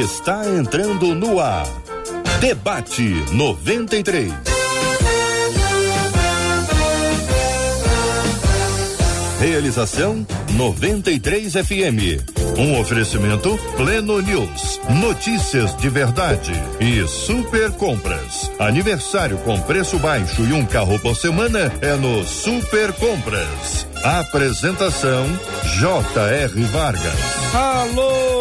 está entrando no ar. Debate 93. Realização 93 FM. Um oferecimento Pleno News. Notícias de verdade e super compras. Aniversário com preço baixo e um carro por semana é no Super Compras. Apresentação J.R. Vargas. Alô,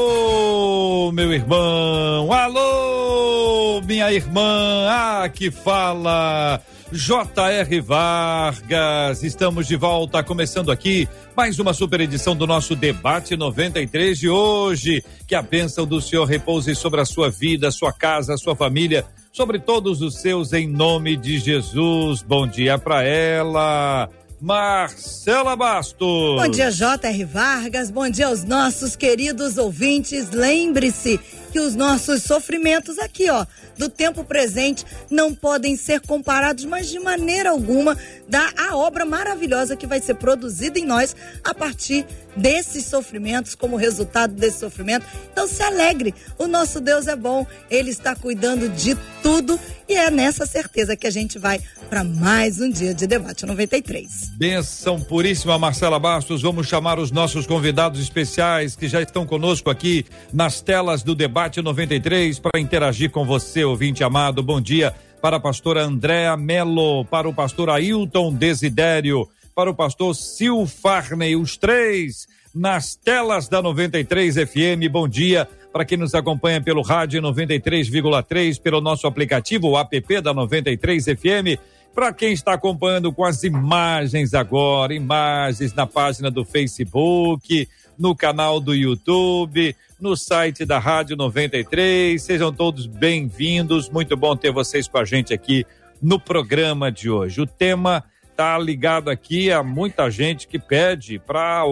meu irmão. Alô, minha irmã. Ah, que fala. J.R. Vargas, estamos de volta, começando aqui mais uma super edição do nosso debate 93 de hoje. Que a bênção do Senhor repouse sobre a sua vida, sua casa, sua família, sobre todos os seus, em nome de Jesus. Bom dia para ela. Marcela Bastos. Bom dia, J.R. Vargas. Bom dia aos nossos queridos ouvintes. Lembre-se que os nossos sofrimentos aqui, ó, do tempo presente, não podem ser comparados, mas de maneira alguma, da a obra maravilhosa que vai ser produzida em nós a partir desses sofrimentos, como resultado desse sofrimento. Então se alegre, o nosso Deus é bom, ele está cuidando de tudo e é nessa certeza que a gente vai para mais um dia de debate 93. Benção puríssima Marcela Bastos, vamos chamar os nossos convidados especiais que já estão conosco aqui nas telas do debate 93 para interagir com você, ouvinte amado. Bom dia para a pastora Andréa Melo, para o pastor Ailton Desidério, para o pastor Sil Farney, os três nas telas da 93 FM. Bom dia para quem nos acompanha pelo rádio 93,3, pelo nosso aplicativo, o app da 93 FM. Para quem está acompanhando com as imagens agora, imagens na página do Facebook, no canal do YouTube, no site da Rádio 93. Sejam todos bem-vindos. Muito bom ter vocês com a gente aqui no programa de hoje. O tema está ligado aqui a muita gente que pede para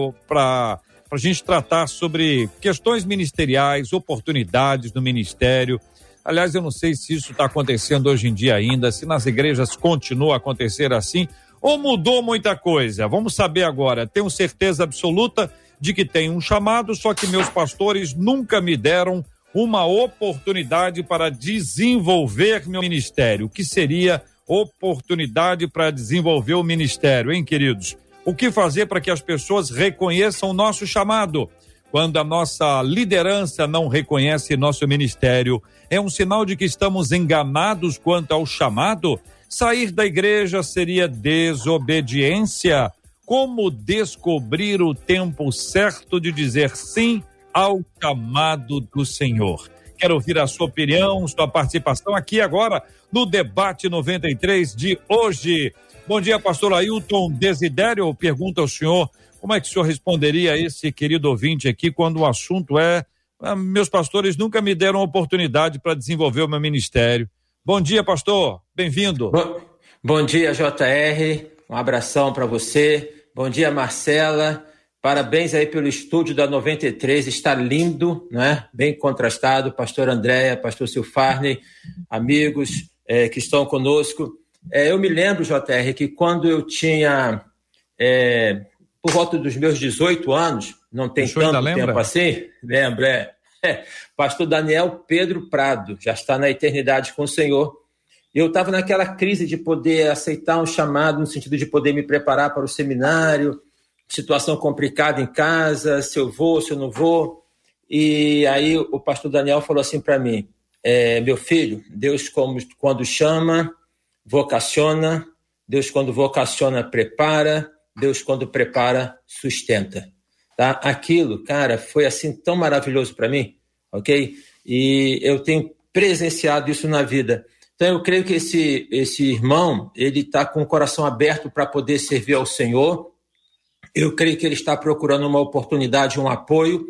a gente tratar sobre questões ministeriais, oportunidades no ministério. Aliás, eu não sei se isso está acontecendo hoje em dia ainda, se nas igrejas continua a acontecer assim ou mudou muita coisa. Vamos saber agora. Tenho certeza absoluta de que tenho um chamado, só que meus pastores nunca me deram uma oportunidade para desenvolver meu ministério. O que seria oportunidade para desenvolver o ministério, hein, queridos? O que fazer para que as pessoas reconheçam o nosso chamado? Quando a nossa liderança não reconhece nosso ministério, é um sinal de que estamos enganados quanto ao chamado? Sair da igreja seria desobediência? Como descobrir o tempo certo de dizer sim ao chamado do Senhor? Quero ouvir a sua opinião, sua participação aqui agora no debate 93 de hoje. Bom dia, pastor Ailton Desidério. Pergunta ao senhor como é que o senhor responderia a esse querido ouvinte aqui quando o assunto é meus pastores nunca me deram oportunidade para desenvolver o meu ministério. Bom dia, pastor. Bem-vindo. Bom, bom dia, JR. Um abração para você. Bom dia, Marcela. Parabéns aí pelo estúdio da 93, está lindo, né? Bem contrastado. Pastor Andréia, pastor Silfarney, amigos é, que estão conosco. É, eu me lembro, JR, que quando eu tinha é, por volta dos meus 18 anos, não tem tanto tempo assim, lembra? É, é, pastor Daniel Pedro Prado, já está na eternidade com o Senhor eu estava naquela crise de poder aceitar um chamado, no sentido de poder me preparar para o seminário, situação complicada em casa, se eu vou, se eu não vou. E aí o pastor Daniel falou assim para mim: é, meu filho, Deus como, quando chama, vocaciona, Deus quando vocaciona, prepara, Deus quando prepara, sustenta. Tá? Aquilo, cara, foi assim tão maravilhoso para mim, ok? E eu tenho presenciado isso na vida. Então, eu creio que esse, esse irmão, ele está com o coração aberto para poder servir ao Senhor. Eu creio que ele está procurando uma oportunidade, um apoio,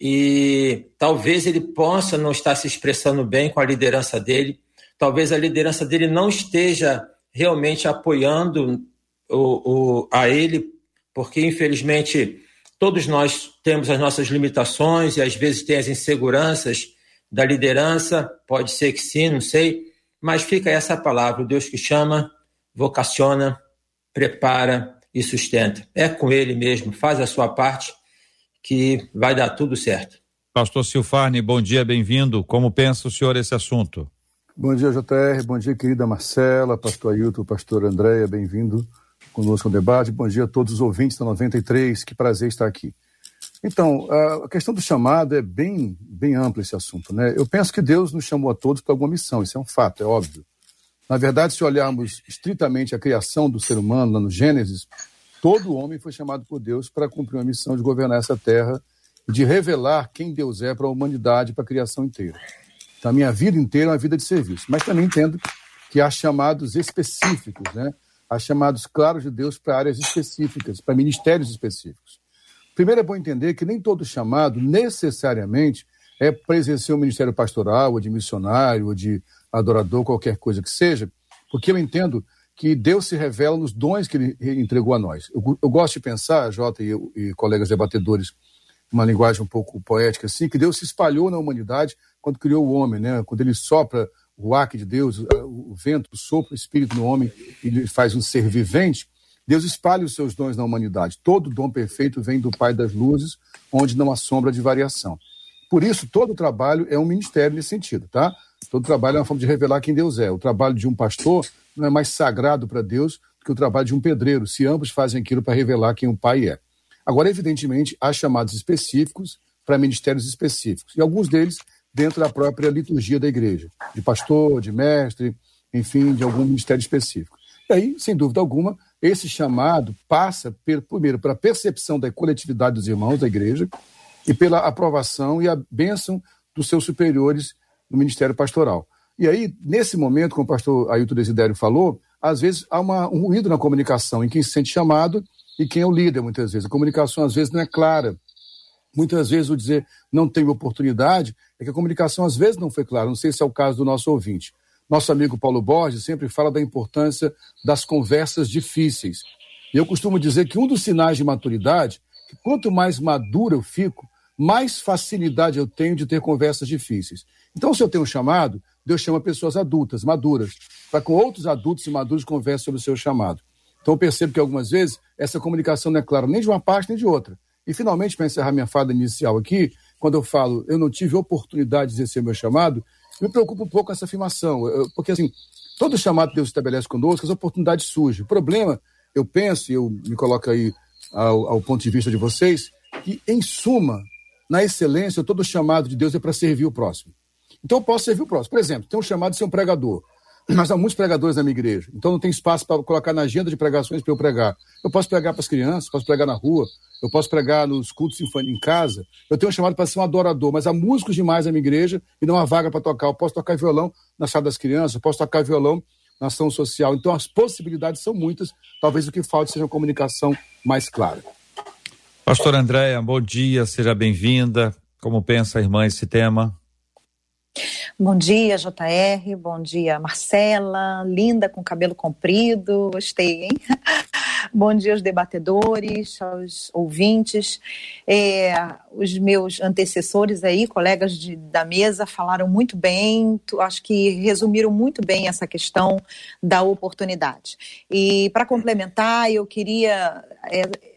e talvez ele possa não estar se expressando bem com a liderança dele, talvez a liderança dele não esteja realmente apoiando o, o, a ele, porque infelizmente todos nós temos as nossas limitações e às vezes tem as inseguranças da liderança, pode ser que sim, não sei, mas fica essa palavra: o Deus que chama, vocaciona, prepara e sustenta. É com Ele mesmo, faz a sua parte, que vai dar tudo certo. Pastor Silfarne, bom dia, bem-vindo. Como pensa o senhor esse assunto? Bom dia, JR. Bom dia, querida Marcela, pastor Ailton, pastor Andréia, bem-vindo conosco ao debate. Bom dia a todos os ouvintes da 93, que prazer estar aqui. Então, a questão do chamado é bem, bem amplo esse assunto, né? Eu penso que Deus nos chamou a todos para alguma missão, isso é um fato, é óbvio. Na verdade, se olharmos estritamente a criação do ser humano, lá no Gênesis, todo homem foi chamado por Deus para cumprir uma missão de governar essa terra de revelar quem Deus é para a humanidade, para a criação inteira. Então, a minha vida inteira é uma vida de serviço. Mas também entendo que há chamados específicos, né? Há chamados claros de Deus para áreas específicas, para ministérios específicos. Primeiro é bom entender que nem todo chamado necessariamente é para exercer um ministério pastoral, ou de missionário, ou de adorador, qualquer coisa que seja, porque eu entendo que Deus se revela nos dons que ele entregou a nós. Eu, eu gosto de pensar, Jota e, e colegas debatedores, uma linguagem um pouco poética assim, que Deus se espalhou na humanidade quando criou o homem, né? Quando ele sopra o ar de Deus, o vento, o sopro, o espírito no homem, ele faz um ser vivente. Deus espalha os seus dons na humanidade. Todo dom perfeito vem do Pai das luzes, onde não há sombra de variação. Por isso, todo trabalho é um ministério nesse sentido, tá? Todo trabalho é uma forma de revelar quem Deus é. O trabalho de um pastor não é mais sagrado para Deus do que o trabalho de um pedreiro, se ambos fazem aquilo para revelar quem o Pai é. Agora, evidentemente, há chamados específicos para ministérios específicos, e alguns deles dentro da própria liturgia da igreja, de pastor, de mestre, enfim, de algum ministério específico. E aí, sem dúvida alguma, esse chamado passa, primeiro, pela percepção da coletividade dos irmãos da igreja e pela aprovação e a bênção dos seus superiores no ministério pastoral. E aí, nesse momento, como o pastor Ailton Desidério falou, às vezes há uma, um ruído na comunicação em quem se sente chamado e quem é o líder, muitas vezes. A comunicação, às vezes, não é clara. Muitas vezes o dizer não tenho oportunidade é que a comunicação, às vezes, não foi clara. Não sei se é o caso do nosso ouvinte. Nosso amigo Paulo Borges sempre fala da importância das conversas difíceis. E eu costumo dizer que um dos sinais de maturidade, que quanto mais maduro eu fico, mais facilidade eu tenho de ter conversas difíceis. Então, se eu tenho um chamado, Deus chama pessoas adultas, maduras, para com outros adultos e maduros conversem sobre o seu chamado. Então, eu percebo que algumas vezes essa comunicação não é clara nem de uma parte nem de outra. E, finalmente, para encerrar minha fala inicial aqui, quando eu falo eu não tive oportunidade de exercer meu chamado, me preocupa um pouco essa afirmação, porque, assim, todo chamado que Deus estabelece conosco, as oportunidades surgem. O problema, eu penso, e eu me coloco aí ao, ao ponto de vista de vocês, que, em suma, na excelência, todo chamado de Deus é para servir o próximo. Então eu posso servir o próximo. Por exemplo, tem um chamado de ser um pregador, mas há muitos pregadores na minha igreja, então não tem espaço para colocar na agenda de pregações para eu pregar. Eu posso pregar para as crianças, posso pregar na rua, eu posso pregar nos cultos em casa. Eu tenho um chamado para ser um adorador, mas há músicos demais na minha igreja e não há vaga para tocar. Eu posso tocar violão na sala das crianças, eu posso tocar violão na ação social. Então as possibilidades são muitas. Talvez o que falte seja uma comunicação mais clara. Pastor Andréia, bom dia, seja bem-vinda. Como pensa a irmã esse tema? Bom dia, JR. Bom dia, Marcela. Linda com cabelo comprido. Gostei, hein? Bom dia aos debatedores, aos ouvintes. É, os meus antecessores aí, colegas de, da mesa, falaram muito bem, acho que resumiram muito bem essa questão da oportunidade. E para complementar, eu queria. É,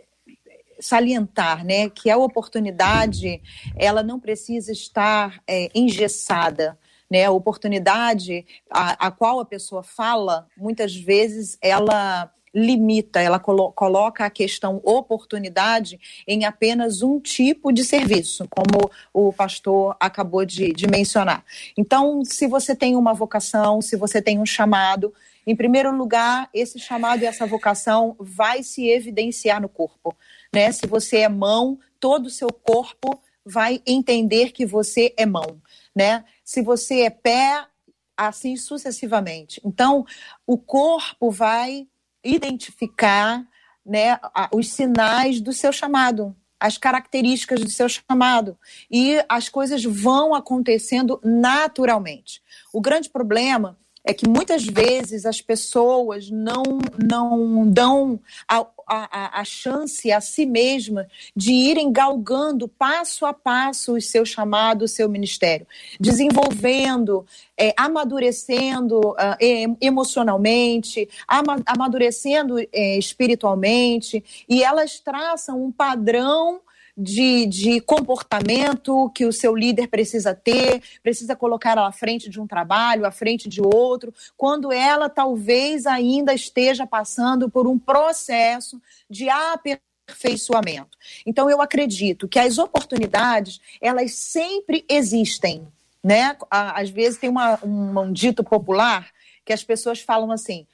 salientar, né, que a oportunidade ela não precisa estar é, engessada, né, a oportunidade a, a qual a pessoa fala, muitas vezes ela limita, ela colo coloca a questão oportunidade em apenas um tipo de serviço, como o pastor acabou de, de mencionar. Então, se você tem uma vocação, se você tem um chamado, em primeiro lugar, esse chamado e essa vocação vai se evidenciar no corpo. Né? Se você é mão, todo o seu corpo vai entender que você é mão. Né? Se você é pé, assim sucessivamente. Então, o corpo vai identificar né, os sinais do seu chamado, as características do seu chamado. E as coisas vão acontecendo naturalmente. O grande problema é que muitas vezes as pessoas não, não dão a, a, a chance a si mesma de irem galgando passo a passo o seu chamado, o seu ministério, desenvolvendo, é, amadurecendo uh, emocionalmente, ama, amadurecendo é, espiritualmente, e elas traçam um padrão de, de comportamento que o seu líder precisa ter, precisa colocar à frente de um trabalho, à frente de outro, quando ela talvez ainda esteja passando por um processo de aperfeiçoamento. Então eu acredito que as oportunidades, elas sempre existem, né? Às vezes tem uma, um, um dito popular que as pessoas falam assim: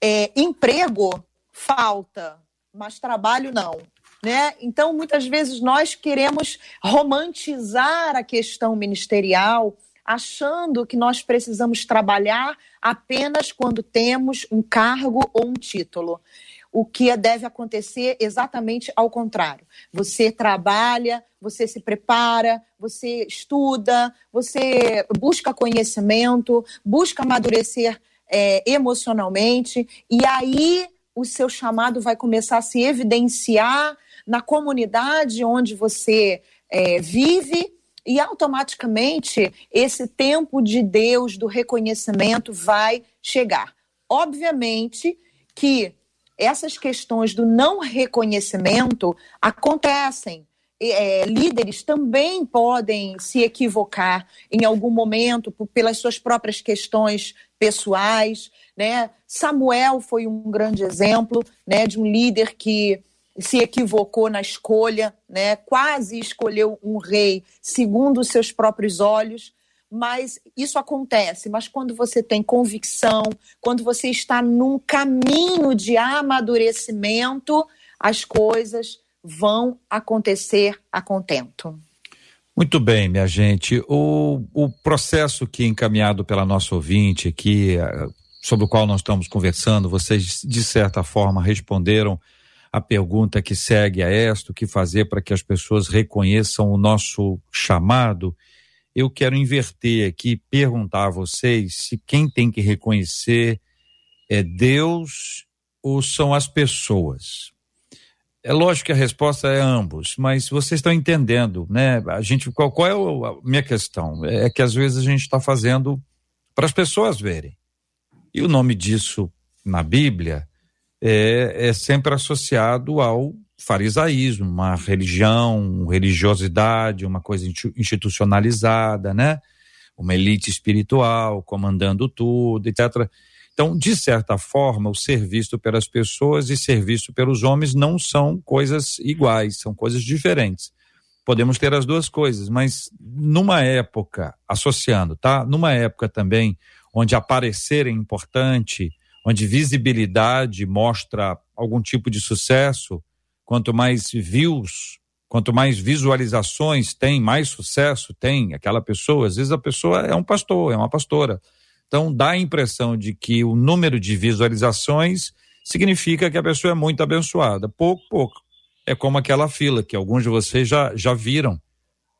é, emprego falta, mas trabalho não. Né? Então, muitas vezes nós queremos romantizar a questão ministerial, achando que nós precisamos trabalhar apenas quando temos um cargo ou um título. O que deve acontecer exatamente ao contrário. Você trabalha, você se prepara, você estuda, você busca conhecimento, busca amadurecer é, emocionalmente, e aí o seu chamado vai começar a se evidenciar na comunidade onde você é, vive e automaticamente esse tempo de Deus, do reconhecimento, vai chegar. Obviamente que essas questões do não reconhecimento acontecem. É, líderes também podem se equivocar em algum momento pelas suas próprias questões pessoais, né? Samuel foi um grande exemplo, né, de um líder que se equivocou na escolha, né? Quase escolheu um rei segundo os seus próprios olhos, mas isso acontece. Mas quando você tem convicção, quando você está num caminho de amadurecimento, as coisas vão acontecer a contento. Muito bem, minha gente. O, o processo que é encaminhado pela nossa ouvinte aqui, eh, sobre o qual nós estamos conversando, vocês de certa forma responderam a pergunta que segue a esta, o que fazer para que as pessoas reconheçam o nosso chamado. Eu quero inverter aqui, perguntar a vocês se quem tem que reconhecer é Deus ou são as pessoas. É lógico que a resposta é ambos, mas vocês estão entendendo, né? A gente, qual, qual é a minha questão? É que às vezes a gente está fazendo para as pessoas verem. E o nome disso na Bíblia é, é sempre associado ao farisaísmo, uma religião, religiosidade, uma coisa institucionalizada, né? Uma elite espiritual comandando tudo, etc. Então, de certa forma, o ser visto pelas pessoas e ser visto pelos homens não são coisas iguais, são coisas diferentes. Podemos ter as duas coisas, mas numa época, associando, tá? Numa época também onde aparecer é importante, onde visibilidade mostra algum tipo de sucesso, quanto mais views, quanto mais visualizações tem, mais sucesso tem aquela pessoa. Às vezes a pessoa é um pastor, é uma pastora então dá a impressão de que o número de visualizações significa que a pessoa é muito abençoada. Pouco, pouco. É como aquela fila que alguns de vocês já, já viram.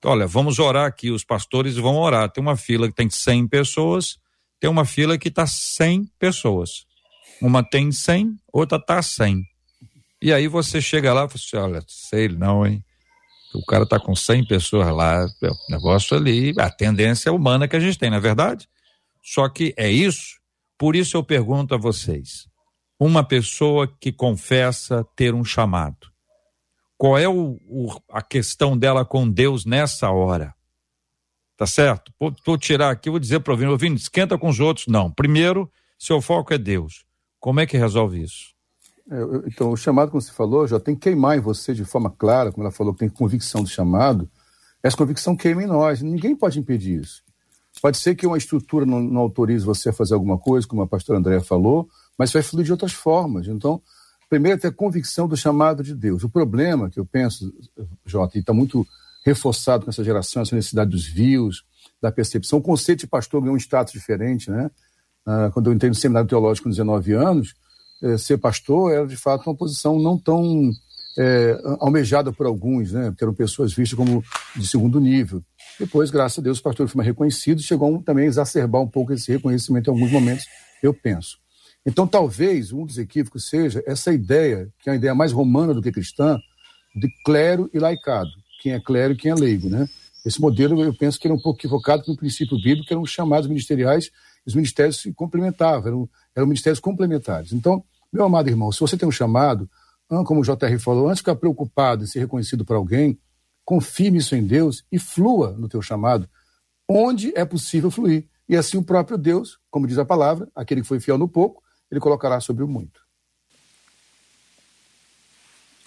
Olha, vamos orar aqui, os pastores vão orar. Tem uma fila que tem 100 pessoas, tem uma fila que está 100 pessoas. Uma tem 100, outra está 100. E aí você chega lá e fala assim, olha, sei não, hein? O cara está com 100 pessoas lá, é negócio ali, a tendência humana que a gente tem, não é verdade? Só que é isso. Por isso eu pergunto a vocês: uma pessoa que confessa ter um chamado, qual é o, o, a questão dela com Deus nessa hora? Tá certo? Vou, vou tirar aqui, vou dizer para o ouvinte, ouvinte, esquenta com os outros. Não. Primeiro, seu foco é Deus. Como é que resolve isso? É, então, o chamado, como você falou, já tem que queimar em você de forma clara, como ela falou, que tem convicção do chamado. Essa convicção queima em nós. Ninguém pode impedir isso. Pode ser que uma estrutura não, não autorize você a fazer alguma coisa, como a pastora Andréa falou, mas vai fluir de outras formas. Então, primeiro, ter a convicção do chamado de Deus. O problema que eu penso, Jota, e está muito reforçado com essa geração, essa necessidade dos views, da percepção. O conceito de pastor ganhou um status diferente, né? Ah, quando eu entrei no seminário teológico com 19 anos, eh, ser pastor era de fato uma posição não tão é, almejada por alguns, né? Porque eram pessoas vistas como de segundo nível. Depois, graças a Deus, o pastor foi mais reconhecido, chegou também a exacerbar um pouco esse reconhecimento em alguns momentos, eu penso. Então, talvez um dos equívocos seja essa ideia, que é uma ideia mais romana do que cristã, de clero e laicado. Quem é clero e quem é leigo, né? Esse modelo, eu penso que era um pouco equivocado com o princípio bíblico, que eram chamados ministeriais, os ministérios se complementavam, eram, eram ministérios complementares. Então, meu amado irmão, se você tem um chamado, como o JR falou, antes de ficar preocupado em ser reconhecido por alguém, confie nisso em Deus e flua no teu chamado, onde é possível fluir. E assim o próprio Deus, como diz a palavra, aquele que foi fiel no pouco, ele colocará sobre o muito.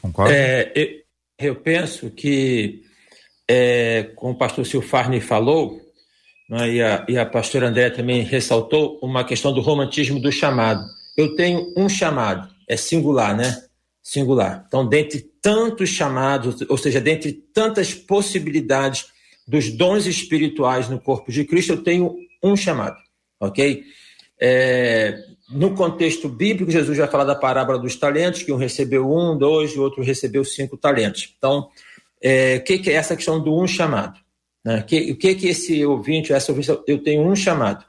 Concorda? É, eu, eu, penso que, é, como o pastor Silfarni falou, né, e, a, e a pastora André também ressaltou, uma questão do romantismo do chamado. Eu tenho um chamado, é singular, né? Singular. Então, dentre tantos chamados, ou seja, dentre tantas possibilidades dos dons espirituais no corpo de Cristo, eu tenho um chamado, ok? É, no contexto bíblico, Jesus vai falar da parábola dos talentos, que um recebeu um, dois, o outro recebeu cinco talentos. Então, o é, que, que, é essa questão do um chamado? Né? Que, o que que esse ouvinte, essa ouvinte, eu tenho um chamado.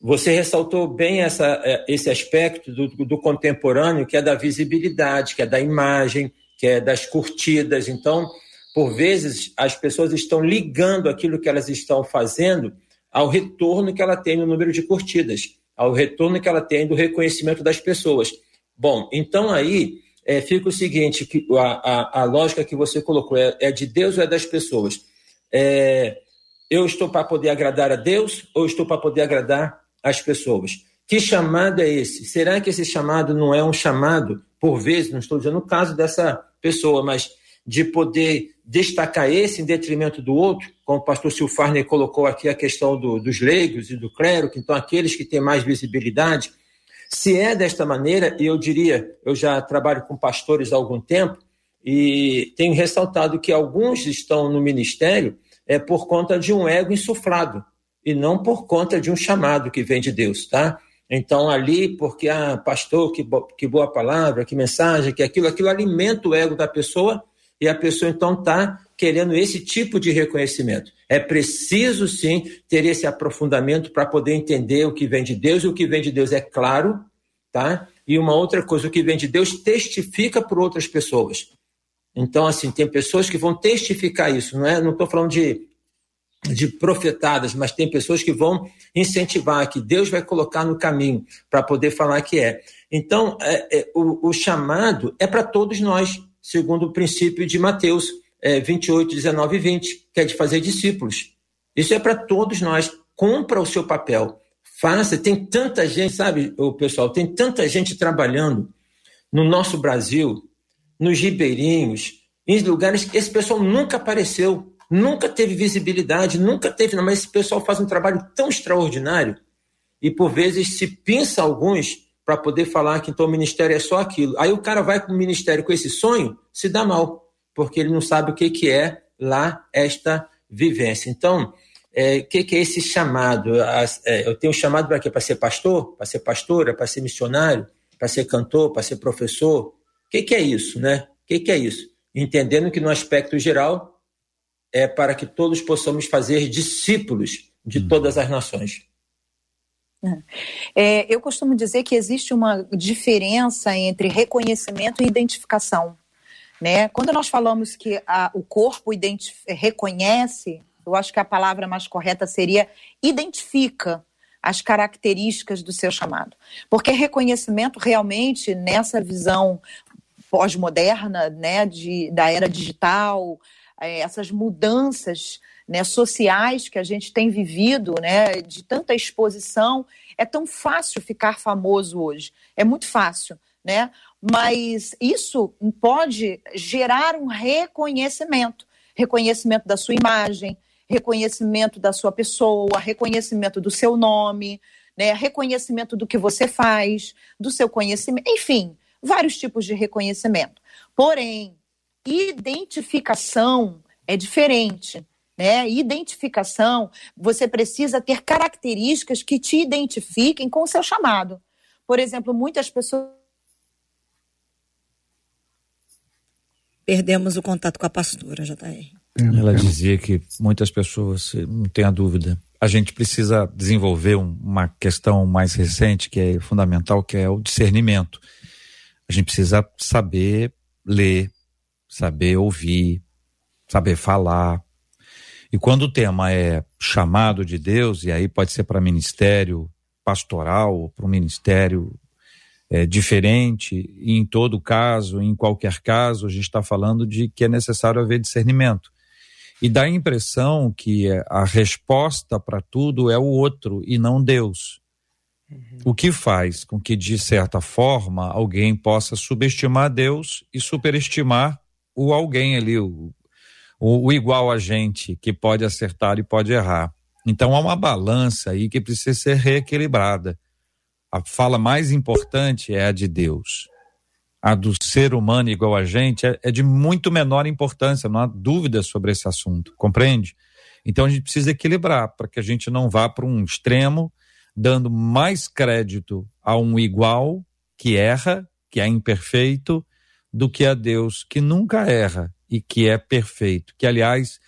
Você ressaltou bem essa, é, esse aspecto do, do contemporâneo, que é da visibilidade, que é da imagem, que é das curtidas. Então, por vezes, as pessoas estão ligando aquilo que elas estão fazendo ao retorno que ela tem no número de curtidas ao retorno que ela tem do reconhecimento das pessoas. Bom, então aí é, fica o seguinte: que a, a, a, lógica que você colocou é, é, de Deus ou é das pessoas? É, eu estou para poder agradar a Deus ou estou para poder agradar as pessoas? Que chamado é esse? Será que esse chamado não é um chamado, por vezes, não estou dizendo o caso dessa pessoa, mas de poder destacar esse em detrimento do outro, como o pastor Silfarner colocou aqui a questão do, dos leigos e do clero, que então aqueles que têm mais visibilidade. Se é desta maneira, e eu diria, eu já trabalho com pastores há algum tempo, e tenho ressaltado que alguns estão no ministério é por conta de um ego insuflado, e não por conta de um chamado que vem de Deus, tá? Então, ali, porque, ah, pastor, que, bo que boa palavra, que mensagem, que aquilo, aquilo alimenta o ego da pessoa e a pessoa então está querendo esse tipo de reconhecimento. É preciso sim ter esse aprofundamento para poder entender o que vem de Deus, e o que vem de Deus é claro, tá? E uma outra coisa, o que vem de Deus testifica por outras pessoas. Então, assim, tem pessoas que vão testificar isso, não é? Não estou falando de, de profetadas, mas tem pessoas que vão incentivar, que Deus vai colocar no caminho para poder falar que é. Então, é, é, o, o chamado é para todos nós segundo o princípio de Mateus é, 28, 19 e 20, que é de fazer discípulos. Isso é para todos nós. Compra o seu papel. Faça. Tem tanta gente, sabe, o pessoal, tem tanta gente trabalhando no nosso Brasil, nos ribeirinhos, em lugares que esse pessoal nunca apareceu, nunca teve visibilidade, nunca teve, mas esse pessoal faz um trabalho tão extraordinário e por vezes se pinça alguns para poder falar que então o ministério é só aquilo. Aí o cara vai para o ministério com esse sonho, se dá mal, porque ele não sabe o que, que é lá esta vivência. Então, o é, que, que é esse chamado? É, eu tenho chamado para quê? Para ser pastor? Para ser pastora? Para ser missionário? Para ser cantor? Para ser professor? O que, que é isso, né? O que, que é isso? Entendendo que no aspecto geral é para que todos possamos fazer discípulos de uhum. todas as nações. É, eu costumo dizer que existe uma diferença entre reconhecimento e identificação. Né? Quando nós falamos que a, o corpo reconhece, eu acho que a palavra mais correta seria identifica as características do seu chamado. Porque reconhecimento realmente, nessa visão pós-moderna, né, de, da era digital, é, essas mudanças né, sociais que a gente tem vivido, né, de tanta exposição, é tão fácil ficar famoso hoje. É muito fácil, né? Mas isso pode gerar um reconhecimento, reconhecimento da sua imagem, reconhecimento da sua pessoa, reconhecimento do seu nome, né, reconhecimento do que você faz, do seu conhecimento, enfim, vários tipos de reconhecimento. Porém, identificação é diferente. Né? Identificação, você precisa ter características que te identifiquem com o seu chamado. Por exemplo, muitas pessoas. Perdemos o contato com a pastora, JR. Ela dizia que muitas pessoas, não tenha dúvida, a gente precisa desenvolver uma questão mais recente, que é fundamental, que é o discernimento. A gente precisa saber ler, saber ouvir, saber falar, e quando o tema é chamado de Deus, e aí pode ser para ministério pastoral, ou para um ministério é, diferente, e em todo caso, em qualquer caso, a gente está falando de que é necessário haver discernimento. E dá a impressão que a resposta para tudo é o outro e não Deus. Uhum. O que faz com que, de certa forma, alguém possa subestimar Deus e superestimar o alguém ali, o, o, o igual a gente, que pode acertar e pode errar. Então há uma balança aí que precisa ser reequilibrada. A fala mais importante é a de Deus. A do ser humano igual a gente é, é de muito menor importância, não há dúvida sobre esse assunto, compreende? Então a gente precisa equilibrar para que a gente não vá para um extremo, dando mais crédito a um igual que erra, que é imperfeito, do que a Deus que nunca erra e que é perfeito, que aliás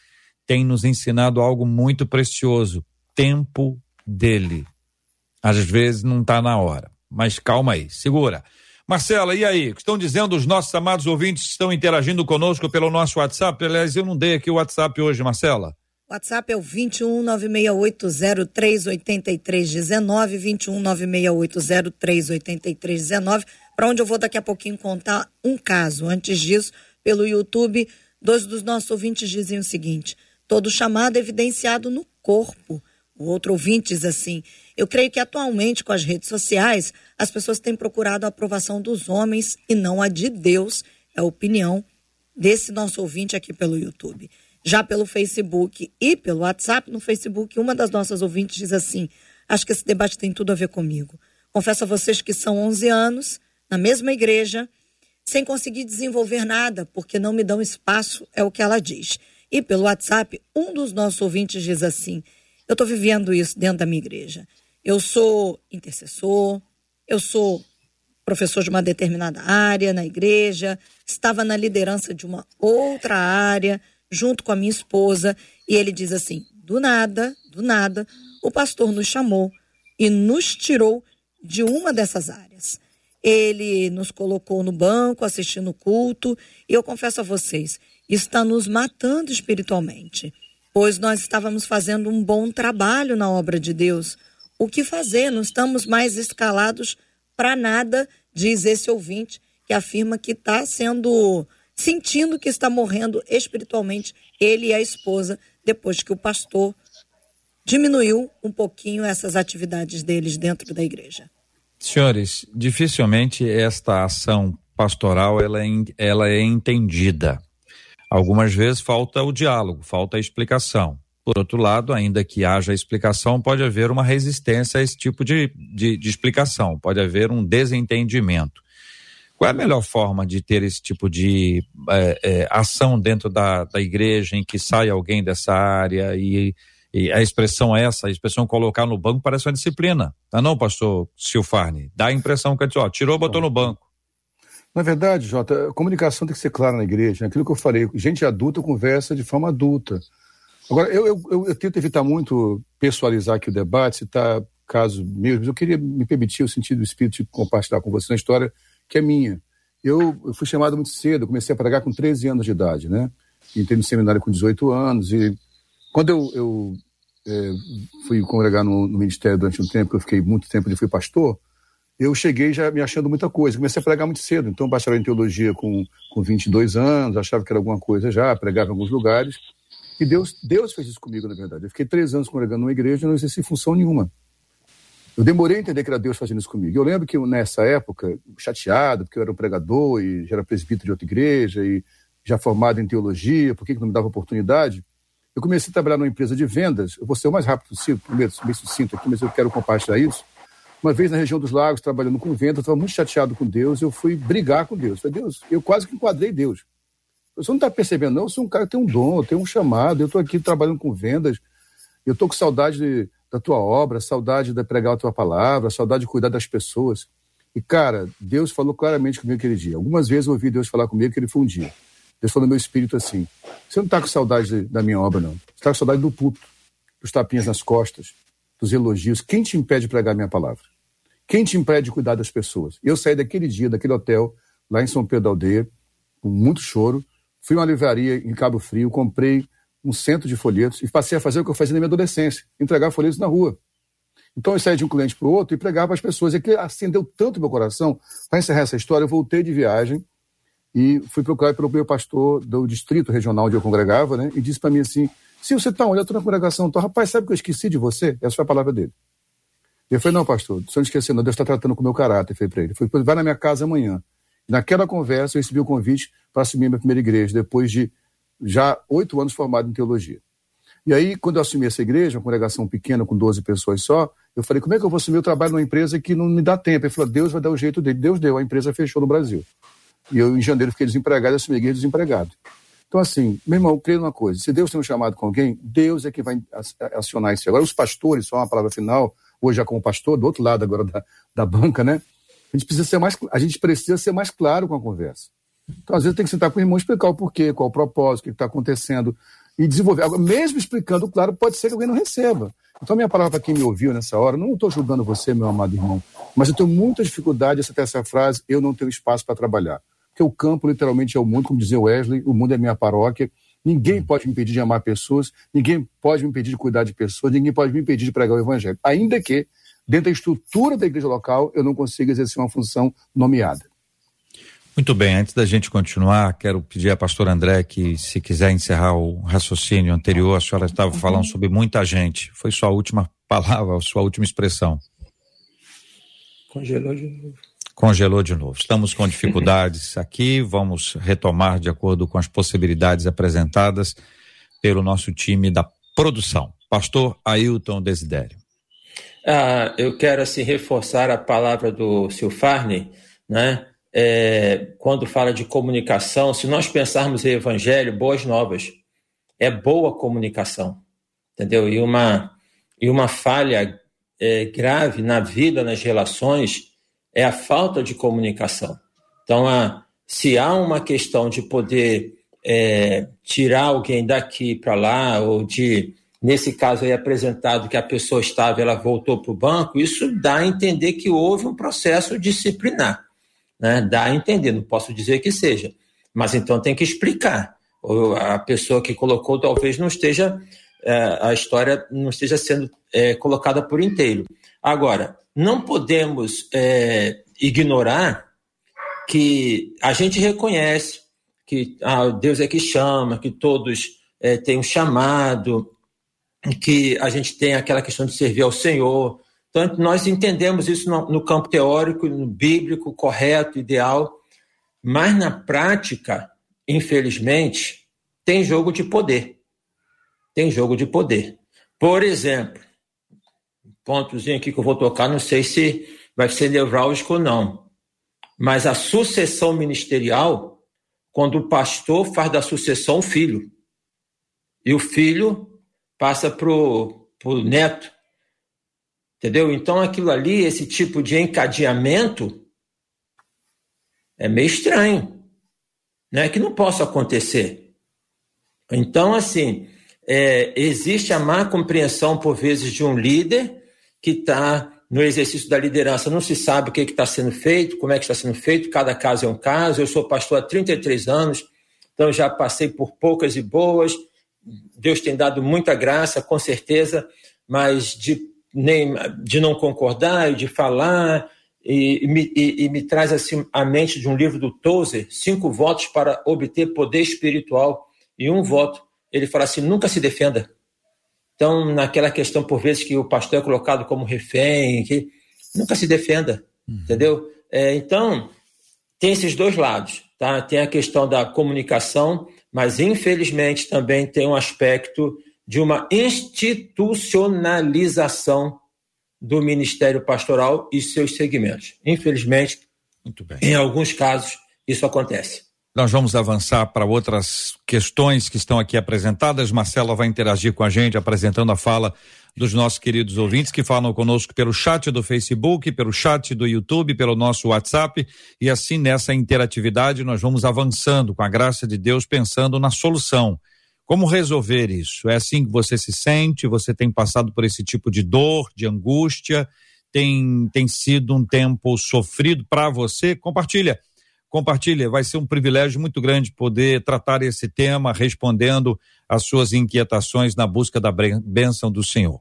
tem nos ensinado algo muito precioso: tempo dele. Às vezes não está na hora, mas calma aí, segura. Marcela, e aí? O que estão dizendo os nossos amados ouvintes que estão interagindo conosco pelo nosso WhatsApp? Aliás, eu não dei aqui o WhatsApp hoje, Marcela. WhatsApp é o 21 968038319, 21 968038319, para onde eu vou daqui a pouquinho contar um caso. Antes disso, pelo YouTube, dois dos nossos ouvintes dizem o seguinte: todo chamado evidenciado no corpo. O outro ouvinte diz assim: Eu creio que atualmente, com as redes sociais, as pessoas têm procurado a aprovação dos homens e não a de Deus. É a opinião desse nosso ouvinte aqui pelo YouTube. Já pelo Facebook e pelo WhatsApp, no Facebook, uma das nossas ouvintes diz assim: Acho que esse debate tem tudo a ver comigo. Confesso a vocês que são 11 anos, na mesma igreja, sem conseguir desenvolver nada, porque não me dão espaço, é o que ela diz. E pelo WhatsApp, um dos nossos ouvintes diz assim: Eu estou vivendo isso dentro da minha igreja. Eu sou intercessor, eu sou professor de uma determinada área na igreja, estava na liderança de uma outra área, junto com a minha esposa, e ele diz assim: do nada, do nada, o pastor nos chamou e nos tirou de uma dessas áreas. Ele nos colocou no banco assistindo o culto, e eu confesso a vocês, está nos matando espiritualmente, pois nós estávamos fazendo um bom trabalho na obra de Deus. O que fazer? Não estamos mais escalados para nada, diz esse ouvinte, que afirma que está sendo, sentindo que está morrendo espiritualmente, ele e a esposa, depois que o pastor diminuiu um pouquinho essas atividades deles dentro da igreja. Senhores, dificilmente esta ação pastoral ela é, ela é entendida. Algumas vezes falta o diálogo, falta a explicação. Por outro lado, ainda que haja explicação, pode haver uma resistência a esse tipo de, de, de explicação, pode haver um desentendimento. Qual é a melhor forma de ter esse tipo de é, é, ação dentro da, da igreja em que sai alguém dessa área e, e, a expressão é essa, a expressão colocar no banco parece uma disciplina, tá não, pastor Silfarne? Dá a impressão que a gente, ó, tirou, botou no banco. Na verdade, Jota, a comunicação tem que ser clara na igreja. Né? Aquilo que eu falei, gente adulta conversa de forma adulta. Agora, eu, eu, eu, eu tento evitar muito pessoalizar aqui o debate, citar casos meus, mas eu queria me permitir o sentido do espírito de compartilhar com você uma história que é minha. Eu, eu fui chamado muito cedo, comecei a pregar com 13 anos de idade, né? Entrei no seminário com 18 anos e quando eu, eu é, fui congregar no, no, ministério durante um tempo, eu fiquei muito tempo e fui pastor, eu cheguei já me achando muita coisa. Comecei a pregar muito cedo, então bacharel em teologia com, com 22 anos, achava que era alguma coisa já, pregava em alguns lugares. E Deus, Deus fez isso comigo, na verdade. Eu fiquei três anos congregando numa igreja e não exerci função nenhuma. Eu demorei a entender que era Deus fazendo isso comigo. Eu lembro que nessa época, chateado, porque eu era um pregador e já era presbítero de outra igreja e já formado em teologia, por que não me dava oportunidade? Eu comecei a trabalhar numa empresa de vendas. Eu vou ser o mais rápido possível, primeiro, meio sucinto aqui, mas eu quero compartilhar isso. Uma vez na região dos lagos, trabalhando com venda, eu estava muito chateado com Deus, eu fui brigar com Deus. falei, Deus, eu quase que enquadrei Deus. Você não está percebendo, não? Eu sou um cara que tem um dom, eu tenho um chamado, eu estou aqui trabalhando com vendas, eu estou com saudade de, da tua obra, saudade de pregar a tua palavra, saudade de cuidar das pessoas. E, cara, Deus falou claramente comigo aquele dia. Algumas vezes eu ouvi Deus falar comigo que ele foi um dia. Deus falou no meu espírito assim: você não está com saudade de, da minha obra, não. Você está com saudade do puto, dos tapinhas nas costas, dos elogios. Quem te impede de pregar a minha palavra? Quem te impede de cuidar das pessoas? Eu saí daquele dia, daquele hotel, lá em São Pedro da Aldeia, com muito choro, fui a uma livraria em Cabo Frio, comprei um centro de folhetos e passei a fazer o que eu fazia na minha adolescência, entregar folhetos na rua. Então eu saí de um cliente para o outro e pregava para as pessoas. E aquilo acendeu tanto meu coração. Para encerrar essa história, eu voltei de viagem e fui procurado pelo meu pastor do distrito regional onde eu congregava, né? E disse para mim assim: se você está onde? Eu na congregação. Então, rapaz, sabe que eu esqueci de você? Essa foi a palavra dele. Eu falei: não, pastor, eu não esquecer, não, Deus está tratando com o meu caráter. Falei para ele: falei, vai na minha casa amanhã. Naquela conversa, eu recebi o convite para assumir minha primeira igreja, depois de já oito anos formado em teologia. E aí, quando eu assumi essa igreja, uma congregação pequena, com 12 pessoas só, eu falei, como é que eu vou assumir o trabalho numa empresa que não me dá tempo? Ele falou, Deus vai dar o jeito dele. Deus deu, a empresa fechou no Brasil. E eu, em janeiro, fiquei desempregado assumi a igreja desempregado. Então, assim, meu irmão, creio numa coisa: se Deus tem um chamado com alguém, Deus é que vai acionar isso. Agora, os pastores, só uma palavra final, hoje já como pastor, do outro lado agora da, da banca, né? A gente, precisa ser mais, a gente precisa ser mais claro com a conversa. Então, às vezes, tem que sentar com o irmão e explicar o porquê, qual o propósito, o que está acontecendo, e desenvolver. Agora, mesmo explicando, claro, pode ser que alguém não receba. Então, minha palavra para quem me ouviu nessa hora, não estou julgando você, meu amado irmão, mas eu tenho muita dificuldade de até essa frase, eu não tenho espaço para trabalhar porque o campo literalmente é o mundo, como dizia Wesley, o mundo é minha paróquia. Ninguém pode me impedir de amar pessoas, ninguém pode me impedir de cuidar de pessoas, ninguém pode me impedir de pregar o evangelho. Ainda que, dentro da estrutura da igreja local, eu não consiga exercer uma função nomeada. Muito bem, antes da gente continuar, quero pedir à pastora André que, se quiser encerrar o raciocínio anterior, a senhora estava uhum. falando sobre muita gente. Foi sua última palavra, sua última expressão. Congelou de novo. Congelou de novo. Estamos com dificuldades aqui, vamos retomar de acordo com as possibilidades apresentadas pelo nosso time da produção. Pastor Ailton Desidério. Ah, eu quero assim reforçar a palavra do Silfarne, né? É, quando fala de comunicação, se nós pensarmos em evangelho, boas novas, é boa comunicação, entendeu? E uma, e uma falha é, grave na vida, nas relações, é a falta de comunicação. Então, a, se há uma questão de poder é, tirar alguém daqui para lá, ou de, nesse caso aí apresentado que a pessoa estava, ela voltou para o banco, isso dá a entender que houve um processo disciplinar. Né? Dá a entender, não posso dizer que seja. Mas então tem que explicar. Ou a pessoa que colocou talvez não esteja, a história não esteja sendo é, colocada por inteiro. Agora, não podemos é, ignorar que a gente reconhece que ah, Deus é que chama, que todos é, têm um chamado, que a gente tem aquela questão de servir ao Senhor. Então, nós entendemos isso no, no campo teórico, no bíblico, correto, ideal, mas na prática, infelizmente, tem jogo de poder. Tem jogo de poder. Por exemplo, pontozinho aqui que eu vou tocar, não sei se vai ser nevrálgico ou não. Mas a sucessão ministerial, quando o pastor faz da sucessão o filho, e o filho passa para o neto. Entendeu? Então aquilo ali, esse tipo de encadeamento, é meio estranho. Né? Que não possa acontecer. Então, assim, é, existe a má compreensão, por vezes, de um líder que está no exercício da liderança, não se sabe o que está sendo feito, como é que está sendo feito, cada caso é um caso. Eu sou pastor há 33 anos, então já passei por poucas e boas. Deus tem dado muita graça, com certeza, mas de, nem, de não concordar e de falar, e, me, e, e, me, traz assim a mente de um livro do Tozer, cinco votos para obter poder espiritual e um voto. Ele fala assim: nunca se defenda. Então, naquela questão, por vezes, que o pastor é colocado como refém, que nunca se defenda, uhum. entendeu? É, então, tem esses dois lados, tá? Tem a questão da comunicação, mas infelizmente também tem um aspecto de uma institucionalização do ministério pastoral e seus segmentos. Infelizmente, em alguns casos, isso acontece. Nós vamos avançar para outras questões que estão aqui apresentadas. Marcela vai interagir com a gente, apresentando a fala dos nossos queridos ouvintes que falam conosco pelo chat do Facebook, pelo chat do YouTube, pelo nosso WhatsApp. E assim, nessa interatividade, nós vamos avançando com a graça de Deus, pensando na solução. Como resolver isso? É assim que você se sente? Você tem passado por esse tipo de dor, de angústia? Tem, tem sido um tempo sofrido para você? Compartilha compartilha. Vai ser um privilégio muito grande poder tratar esse tema, respondendo às suas inquietações na busca da bênção do Senhor.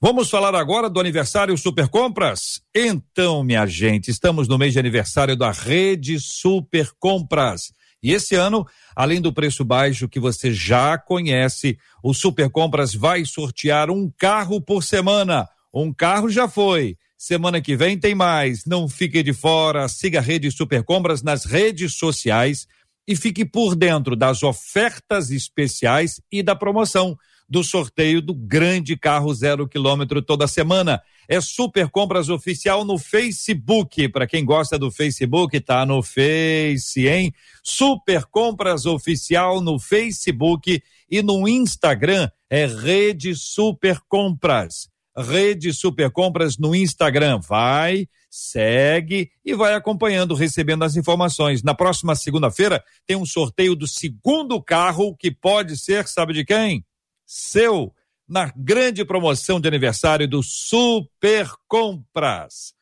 Vamos falar agora do aniversário Super Compras? Então, minha gente, estamos no mês de aniversário da Rede Super Compras. E esse ano, além do preço baixo que você já conhece, o Super Compras vai sortear um carro por semana. Um carro já foi. Semana que vem tem mais. Não fique de fora. Siga a Rede Super Compras nas redes sociais e fique por dentro das ofertas especiais e da promoção do sorteio do grande carro zero quilômetro toda semana. É Super Compras Oficial no Facebook. Para quem gosta do Facebook, tá no Face, hein? Super Compras Oficial no Facebook e no Instagram é Rede Super Compras. Rede Super Compras no Instagram. Vai, segue e vai acompanhando, recebendo as informações. Na próxima segunda-feira tem um sorteio do segundo carro que pode ser, sabe de quem? seu na grande promoção de aniversário do Super Compras.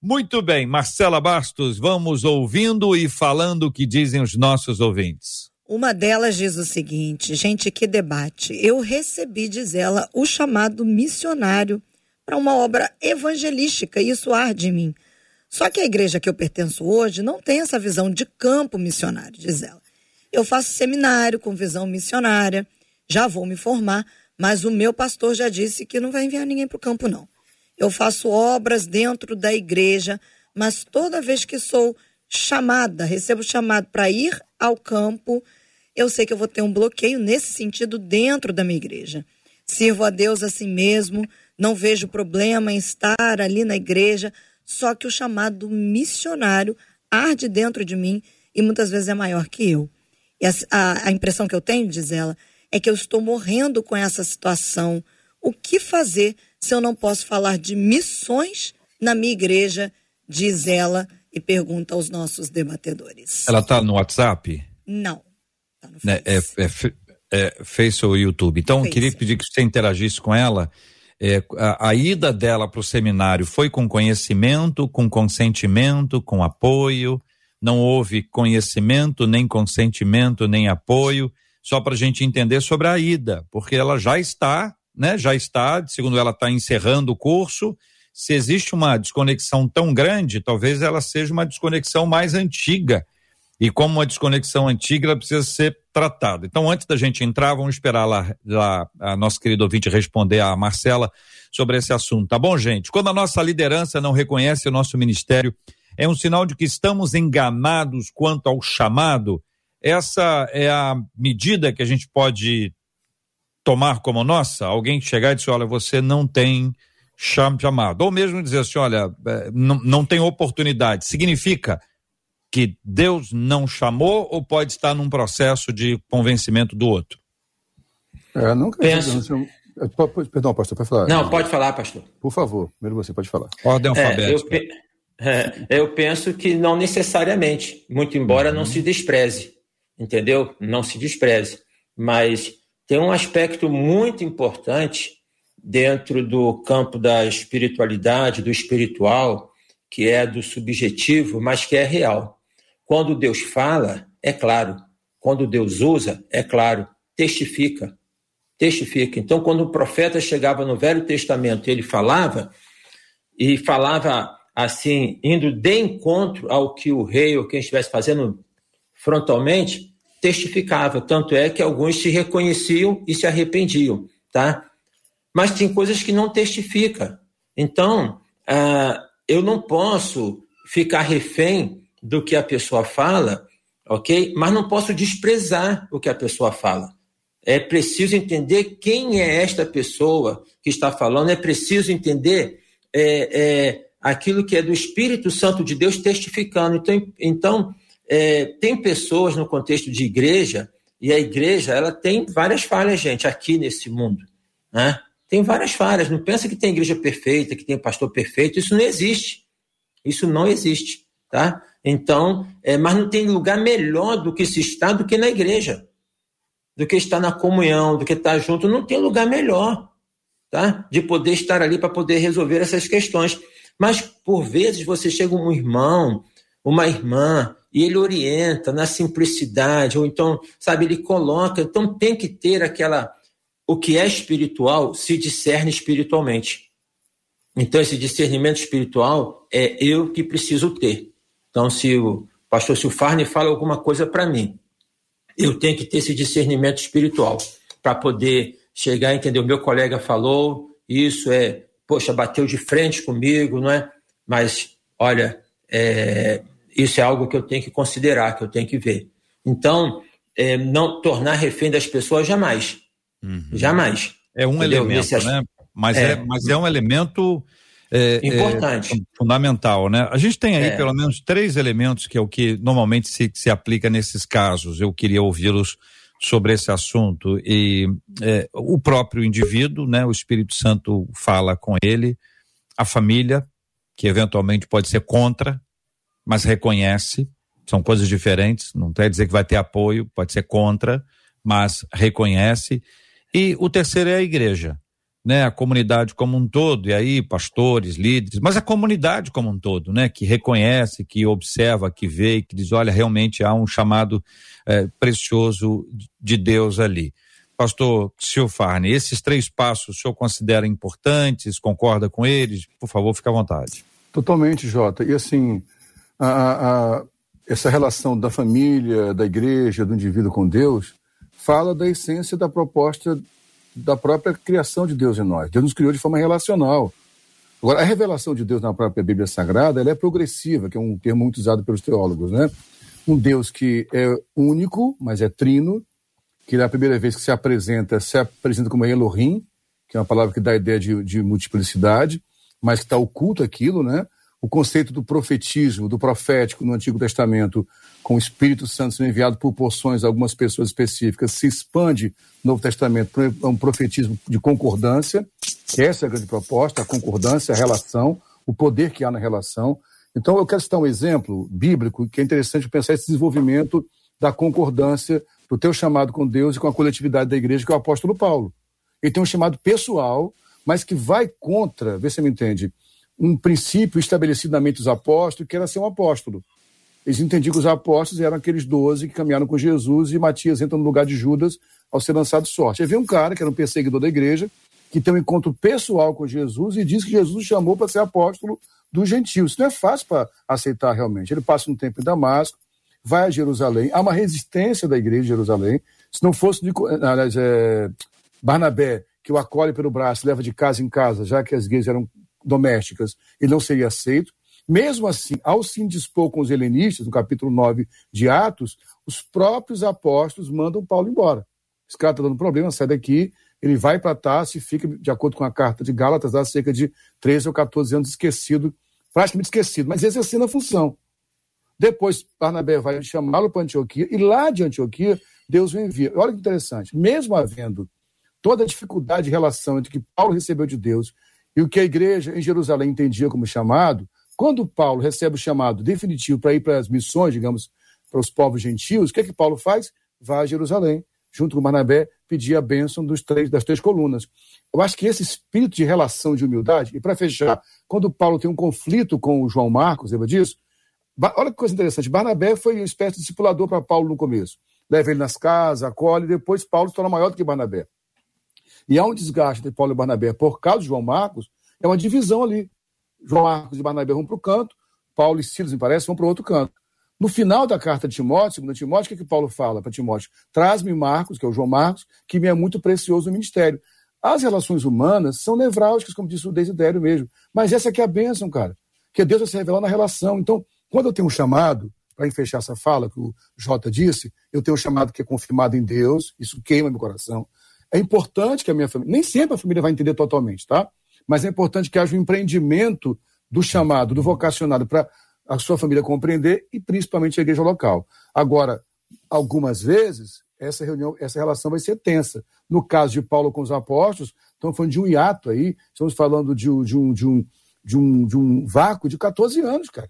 Muito bem, Marcela Bastos, vamos ouvindo e falando o que dizem os nossos ouvintes. Uma delas diz o seguinte: gente, que debate. Eu recebi, diz ela, o chamado missionário para uma obra evangelística, e isso arde em mim. Só que a igreja que eu pertenço hoje não tem essa visão de campo missionário, diz ela. Eu faço seminário com visão missionária, já vou me formar, mas o meu pastor já disse que não vai enviar ninguém para o campo, não. Eu faço obras dentro da igreja, mas toda vez que sou chamada, recebo chamado para ir ao campo, eu sei que eu vou ter um bloqueio nesse sentido dentro da minha igreja. Sirvo a Deus assim mesmo, não vejo problema em estar ali na igreja, só que o chamado missionário arde dentro de mim e muitas vezes é maior que eu. E a, a, a impressão que eu tenho, diz ela, é que eu estou morrendo com essa situação. O que fazer se eu não posso falar de missões na minha igreja? Diz ela e pergunta aos nossos debatedores. Ela está no WhatsApp? Não. Tá no né, é, é, é, Face ou YouTube. Então, Face. queria pedir que você interagisse com ela. É, a, a, ida dela para o seminário foi com conhecimento, com consentimento, com apoio. Não houve conhecimento, nem consentimento, nem apoio só para a gente entender sobre a ida, porque ela já está, né? Já está, segundo ela está encerrando o curso. Se existe uma desconexão tão grande, talvez ela seja uma desconexão mais antiga. E como uma desconexão antiga, ela precisa ser tratada. Então, antes da gente entrar, vamos esperar lá, lá a nossa querida ouvinte responder a Marcela sobre esse assunto, tá bom, gente? Quando a nossa liderança não reconhece o nosso ministério, é um sinal de que estamos enganados quanto ao chamado essa é a medida que a gente pode tomar como nossa? Alguém chegar e dizer, olha, você não tem chamado. Ou mesmo dizer assim, olha, é, não, não tem oportunidade. Significa que Deus não chamou ou pode estar num processo de convencimento do outro? É, nunca Penso... É, perdão, pastor, pode falar. Não, pode falar, pastor. Por favor, primeiro você pode falar. Ordem alfabética. É, eu, é, eu penso que não necessariamente, muito embora uhum. não se despreze entendeu? Não se despreze. Mas tem um aspecto muito importante dentro do campo da espiritualidade, do espiritual, que é do subjetivo, mas que é real. Quando Deus fala, é claro. Quando Deus usa, é claro. Testifica. Testifica. Então, quando o profeta chegava no Velho Testamento, ele falava, e falava assim, indo de encontro ao que o rei ou quem estivesse fazendo frontalmente, testificava. Tanto é que alguns se reconheciam e se arrependiam, tá? Mas tem coisas que não testifica. Então, ah, eu não posso ficar refém do que a pessoa fala, ok? Mas não posso desprezar o que a pessoa fala. É preciso entender quem é esta pessoa que está falando, é preciso entender é, é, aquilo que é do Espírito Santo de Deus testificando. Então, então é, tem pessoas no contexto de igreja, e a igreja ela tem várias falhas, gente, aqui nesse mundo. Né? Tem várias falhas. Não pensa que tem igreja perfeita, que tem pastor perfeito. Isso não existe. Isso não existe. Tá? Então, é, mas não tem lugar melhor do que se está do que na igreja. Do que estar na comunhão, do que estar junto. Não tem lugar melhor tá? de poder estar ali para poder resolver essas questões. Mas, por vezes, você chega um irmão, uma irmã, e ele orienta na simplicidade, ou então, sabe, ele coloca, então tem que ter aquela o que é espiritual se discerne espiritualmente. Então esse discernimento espiritual é eu que preciso ter. Então se o pastor Silfarne fala alguma coisa para mim, eu tenho que ter esse discernimento espiritual para poder chegar e entender. O meu colega falou, isso é, poxa, bateu de frente comigo, não é? Mas, olha, é, isso é algo que eu tenho que considerar, que eu tenho que ver. Então, é, não tornar refém das pessoas jamais. Uhum. Jamais. É um Entendeu? elemento, né? Mas é. é, mas é um elemento é, é importante, é, fundamental, né? A gente tem aí é. pelo menos três elementos que é o que normalmente se, se aplica nesses casos. Eu queria ouvi-los sobre esse assunto e é, o próprio indivíduo, né? O Espírito Santo fala com ele, a família que eventualmente pode ser contra, mas reconhece, são coisas diferentes. Não quer dizer que vai ter apoio, pode ser contra, mas reconhece. E o terceiro é a igreja né, a comunidade como um todo, e aí pastores, líderes, mas a comunidade como um todo, né, que reconhece, que observa, que vê, que diz, olha, realmente há um chamado é, precioso de Deus ali. Pastor Silfarne, esses três passos o senhor considera importantes, concorda com eles? Por favor, fique à vontade. Totalmente, Jota. E assim, a, a, essa relação da família, da igreja, do indivíduo com Deus, fala da essência da proposta da própria criação de Deus em nós. Deus nos criou de forma relacional. Agora, a revelação de Deus na própria Bíblia Sagrada ela é progressiva, que é um termo muito usado pelos teólogos, né? Um Deus que é único, mas é trino, que na primeira vez que se apresenta, se apresenta como Elohim, que é uma palavra que dá a ideia de, de multiplicidade, mas que está oculto aquilo, né? o conceito do profetismo, do profético no Antigo Testamento, com o Espírito Santo sendo enviado por porções a algumas pessoas específicas, se expande no Novo Testamento para um profetismo de concordância. Essa é a grande proposta, a concordância, a relação, o poder que há na relação. Então, eu quero citar um exemplo bíblico que é interessante pensar esse desenvolvimento da concordância do teu chamado com Deus e com a coletividade da igreja, que é o apóstolo Paulo. Ele tem um chamado pessoal, mas que vai contra, vê se você me entende, um princípio estabelecido na mente dos apóstolos, que era ser um apóstolo. Eles entendiam que os apóstolos eram aqueles doze que caminharam com Jesus e Matias entra no lugar de Judas ao ser lançado sorte. Aí vem um cara, que era um perseguidor da igreja, que tem um encontro pessoal com Jesus e diz que Jesus o chamou para ser apóstolo dos gentios. Isso não é fácil para aceitar realmente. Ele passa um tempo em Damasco, vai a Jerusalém, há uma resistência da igreja de Jerusalém. Se não fosse aliás, é, Barnabé, que o acolhe pelo braço, leva de casa em casa, já que as igrejas eram domésticas, ele não seria aceito. Mesmo assim, ao se indispor com os helenistas, no capítulo 9 de Atos, os próprios apóstolos mandam Paulo embora. Esse cara está dando problema, sai daqui, ele vai para Tarso e fica, de acordo com a carta de Gálatas, há cerca de 13 ou 14 anos esquecido, praticamente esquecido, mas exercendo a função. Depois, Barnabé vai chamá-lo para Antioquia, e lá de Antioquia, Deus o envia. Olha que interessante, mesmo havendo toda a dificuldade de relação entre o que Paulo recebeu de Deus e o que a igreja em Jerusalém entendia como chamado, quando Paulo recebe o chamado definitivo para ir para as missões, digamos, para os povos gentios, o que é que Paulo faz? Vai a Jerusalém, junto com Barnabé, pedir a bênção dos três, das três colunas. Eu acho que esse espírito de relação de humildade, e para fechar, quando Paulo tem um conflito com o João Marcos, lembra disso? Olha que coisa interessante, Barnabé foi uma espécie de discipulador para Paulo no começo. Leva ele nas casas, acolhe, e depois Paulo se torna maior do que Barnabé e há um desgaste entre Paulo e Barnabé por causa de João Marcos, é uma divisão ali. João Marcos e Barnabé vão para o canto, Paulo e Silas, me parece, vão para o outro canto. No final da carta de Timóteo, segundo Timóteo, o que, é que Paulo fala para Timóteo? Traz-me Marcos, que é o João Marcos, que me é muito precioso no ministério. As relações humanas são nevrálgicas, como disse o Desidério mesmo. Mas essa aqui é a bênção, cara. Que Deus vai se revelar na relação. Então, quando eu tenho um chamado, para fechar essa fala que o Jota disse, eu tenho um chamado que é confirmado em Deus, isso queima meu coração. É importante que a minha família, nem sempre a família vai entender totalmente, tá? Mas é importante que haja um empreendimento do chamado, do vocacionado para a sua família compreender e principalmente a igreja local. Agora, algumas vezes essa reunião, essa relação vai ser tensa. No caso de Paulo com os apóstolos, estamos falando de um hiato aí, estamos falando de, de, um, de, um, de, um, de um vácuo de 14 anos, cara.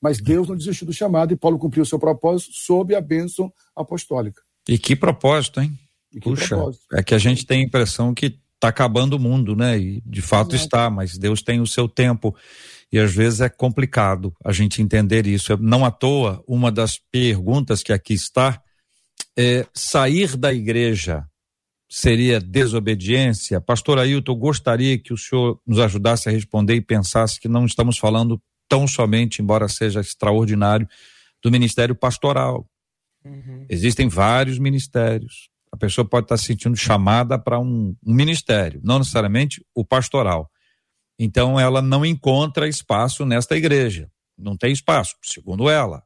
Mas Deus não desistiu do chamado e Paulo cumpriu o seu propósito sob a bênção apostólica. E que propósito, hein? Puxa, é que a gente tem a impressão que está acabando o mundo, né? E de fato é. está, mas Deus tem o seu tempo. E às vezes é complicado a gente entender isso. Não à toa, uma das perguntas que aqui está é sair da igreja seria desobediência? Pastor Ailton, gostaria que o senhor nos ajudasse a responder e pensasse que não estamos falando tão somente, embora seja extraordinário, do ministério pastoral. Uhum. Existem vários ministérios. A pessoa pode estar se sentindo chamada para um, um ministério, não necessariamente o pastoral. Então ela não encontra espaço nesta igreja. Não tem espaço, segundo ela.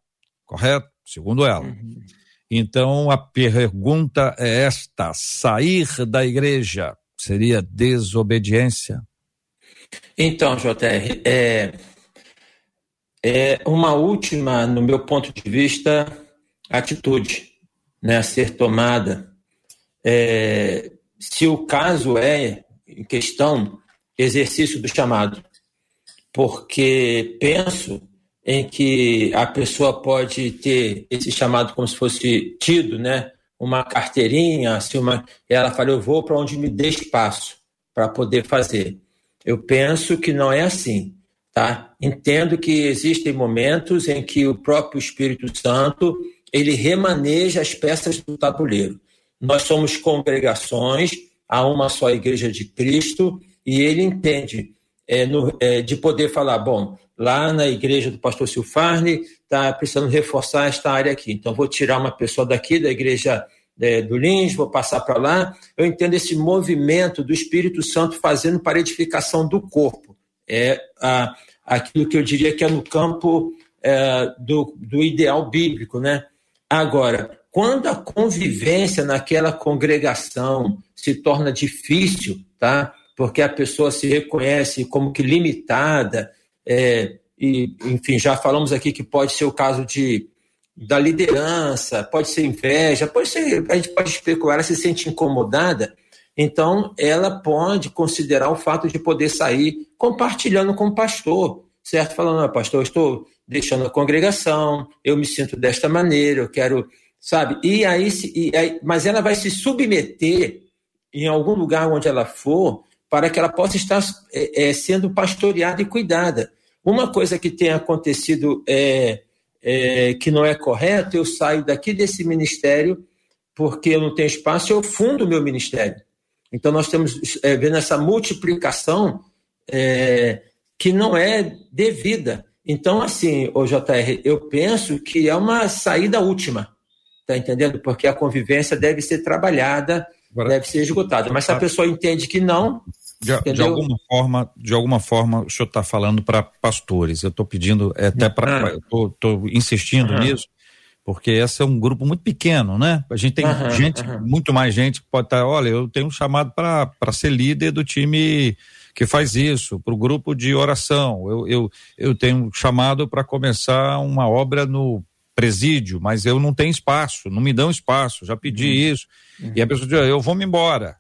Correto? Segundo ela. Uhum. Então a pergunta é esta: sair da igreja seria desobediência? Então, JR, é, é uma última, no meu ponto de vista, atitude né, a ser tomada. É, se o caso é, em questão, exercício do chamado, porque penso em que a pessoa pode ter esse chamado como se fosse tido, né? Uma carteirinha, assim, uma, ela fala, eu vou para onde me dê espaço para poder fazer. Eu penso que não é assim, tá? Entendo que existem momentos em que o próprio Espírito Santo ele remaneja as peças do tabuleiro. Nós somos congregações, há uma só igreja de Cristo, e ele entende é, no, é, de poder falar, bom, lá na igreja do pastor Silfarne está precisando reforçar esta área aqui, então vou tirar uma pessoa daqui da igreja é, do Lins, vou passar para lá. Eu entendo esse movimento do Espírito Santo fazendo para edificação do corpo. É a, aquilo que eu diria que é no campo é, do, do ideal bíblico, né? Agora, quando a convivência naquela congregação se torna difícil, tá? porque a pessoa se reconhece como que limitada, é, e, enfim, já falamos aqui que pode ser o caso de, da liderança, pode ser inveja, pode ser, a gente pode especular, ela se sente incomodada, então ela pode considerar o fato de poder sair compartilhando com o pastor, certo? Falando, ah, pastor, eu estou deixando a congregação, eu me sinto desta maneira, eu quero, sabe? E aí, e aí mas ela vai se submeter em algum lugar onde ela for para que ela possa estar é, é, sendo pastoreada e cuidada. Uma coisa que tem acontecido é, é, que não é correto, eu saio daqui desse ministério porque eu não tenho espaço, eu fundo o meu ministério. Então nós temos é, vendo essa multiplicação é, que não é devida. Então, assim, o JR, eu penso que é uma saída última, tá entendendo? Porque a convivência deve ser trabalhada, Agora, deve ser esgotada. Mas se a pessoa entende que não, de, de, alguma forma, de alguma forma, o senhor está falando para pastores. Eu estou pedindo é, até para, ah. estou insistindo uhum. nisso, porque esse é um grupo muito pequeno, né? A gente tem uhum, gente, uhum. muito mais gente que pode estar. Tá, olha, eu tenho um chamado para ser líder do time que faz isso, para o grupo de oração. Eu, eu, eu tenho um chamado para começar uma obra no presídio, mas eu não tenho espaço, não me dão espaço, já pedi uhum. isso. E a pessoa diz, eu vou me embora.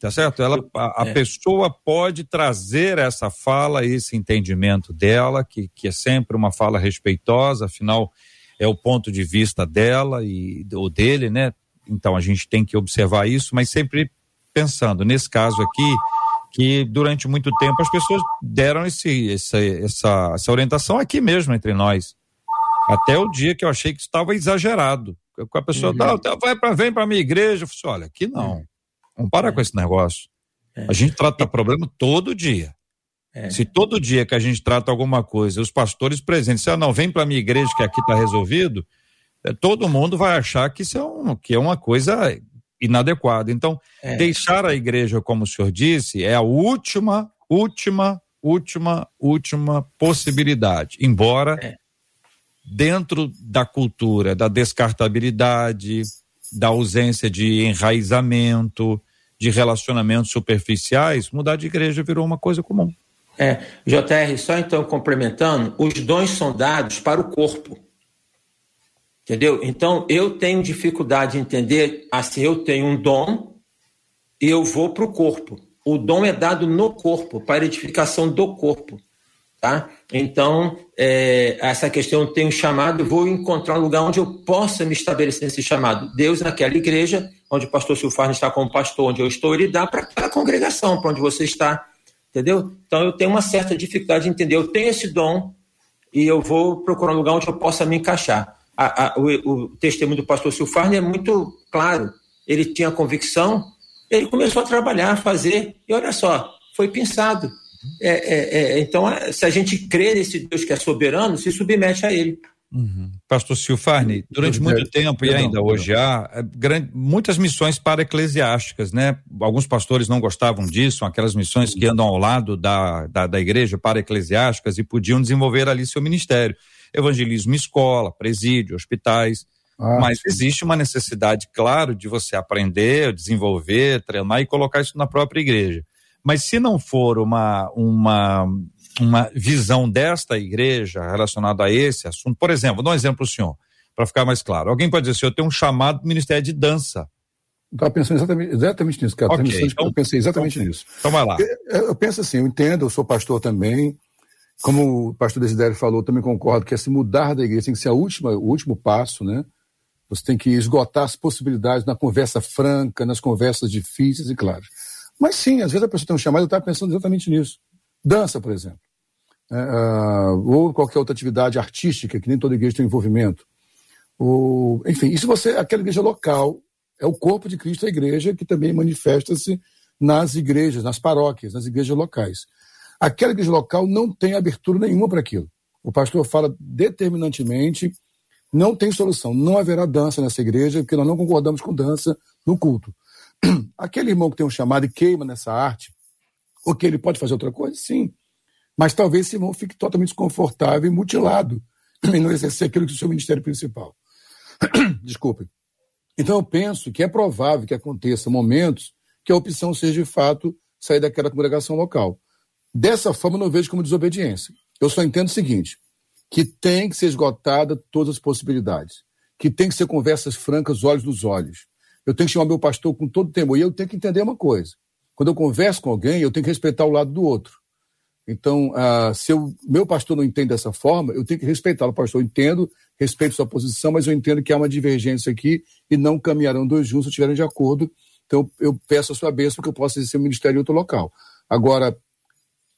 Tá certo? Ela, a, a é. pessoa pode trazer essa fala, esse entendimento dela, que, que é sempre uma fala respeitosa, afinal é o ponto de vista dela e o dele, né? Então a gente tem que observar isso, mas sempre pensando nesse caso aqui, que durante muito tempo as pessoas deram esse, essa, essa, essa orientação aqui mesmo entre nós. Até o dia que eu achei que estava exagerado. A pessoa uhum. tá, vai pra, vem para minha igreja, eu falei, assim, olha, aqui não. Vamos parar é. com esse negócio. É. A gente trata problema todo dia. É. Se todo dia que a gente trata alguma coisa, os pastores presentes, se ah, não, vem para minha igreja que aqui está resolvido, é, todo mundo vai achar que isso é, um, que é uma coisa inadequada. Então, é. deixar a igreja, como o senhor disse, é a última, última, última, última possibilidade. Embora é. Dentro da cultura da descartabilidade, da ausência de enraizamento, de relacionamentos superficiais, mudar de igreja virou uma coisa comum. É, JR, só então complementando, os dons são dados para o corpo. Entendeu? Então, eu tenho dificuldade de entender, assim, eu tenho um dom e eu vou para o corpo. O dom é dado no corpo, para edificação do corpo. Tá? Então, é, essa questão tem um chamado, vou encontrar um lugar onde eu possa me estabelecer nesse chamado. Deus, naquela igreja, onde o pastor Silfarne está como pastor, onde eu estou, ele dá para a congregação, para onde você está, entendeu? Então, eu tenho uma certa dificuldade de entender. Eu tenho esse dom e eu vou procurar um lugar onde eu possa me encaixar. A, a, o, o, testemunho do pastor Silfarne é muito claro. Ele tinha convicção, ele começou a trabalhar, a fazer, e olha só, foi pensado é, é, é, então, se a gente crê nesse Deus que é soberano, se submete a ele. Uhum. Pastor Silfarni, durante muito tempo e ainda hoje há é, grande, muitas missões para eclesiásticas, né? Alguns pastores não gostavam disso, aquelas missões que andam ao lado da, da, da igreja para eclesiásticas e podiam desenvolver ali seu ministério. Evangelismo escola, presídio, hospitais. Ah, mas sim. existe uma necessidade, claro, de você aprender, desenvolver, treinar e colocar isso na própria igreja. Mas se não for uma, uma uma visão desta igreja relacionada a esse assunto. Por exemplo, vou dar um exemplo para o senhor, para ficar mais claro. Alguém pode dizer assim, eu tenho um chamado do Ministério de Dança. Estava pensando exatamente, exatamente nisso, cara. Okay, então, eu pensei exatamente então, nisso. Então vai lá. Eu, eu, penso assim, eu entendo, eu sou pastor também. Como o pastor Desidério falou, também concordo que esse mudar da igreja tem que ser a última, o último passo, né? Você tem que esgotar as possibilidades na conversa franca, nas conversas difíceis e claras. Mas sim, às vezes a pessoa tem um chamado, eu estava pensando exatamente nisso. Dança, por exemplo. Uh, ou qualquer outra atividade artística, que nem toda igreja tem envolvimento. Ou, enfim, se você, aquela igreja local, é o corpo de Cristo, a igreja, que também manifesta-se nas igrejas, nas paróquias, nas igrejas locais. Aquela igreja local não tem abertura nenhuma para aquilo. O pastor fala determinantemente, não tem solução, não haverá dança nessa igreja, porque nós não concordamos com dança no culto. Aquele irmão que tem um chamado e queima nessa arte, o que ele pode fazer outra coisa? Sim. Mas talvez esse irmão fique totalmente desconfortável e mutilado e não exercer aquilo que é o seu ministério principal. Desculpe. Então eu penso que é provável que aconteça momentos que a opção seja de fato sair daquela congregação local. Dessa forma eu não vejo como desobediência. Eu só entendo o seguinte, que tem que ser esgotada todas as possibilidades, que tem que ser conversas francas, olhos nos olhos. Eu tenho que chamar meu pastor com todo temor e eu tenho que entender uma coisa. Quando eu converso com alguém, eu tenho que respeitar o lado do outro. Então, uh, se o meu pastor não entende dessa forma, eu tenho que respeitá-lo. Pastor, eu entendo, respeito sua posição, mas eu entendo que há uma divergência aqui e não caminharão dois juntos se estiverem de acordo. Então, eu peço a sua bênção para que eu possa exercer o ministério em outro local. Agora,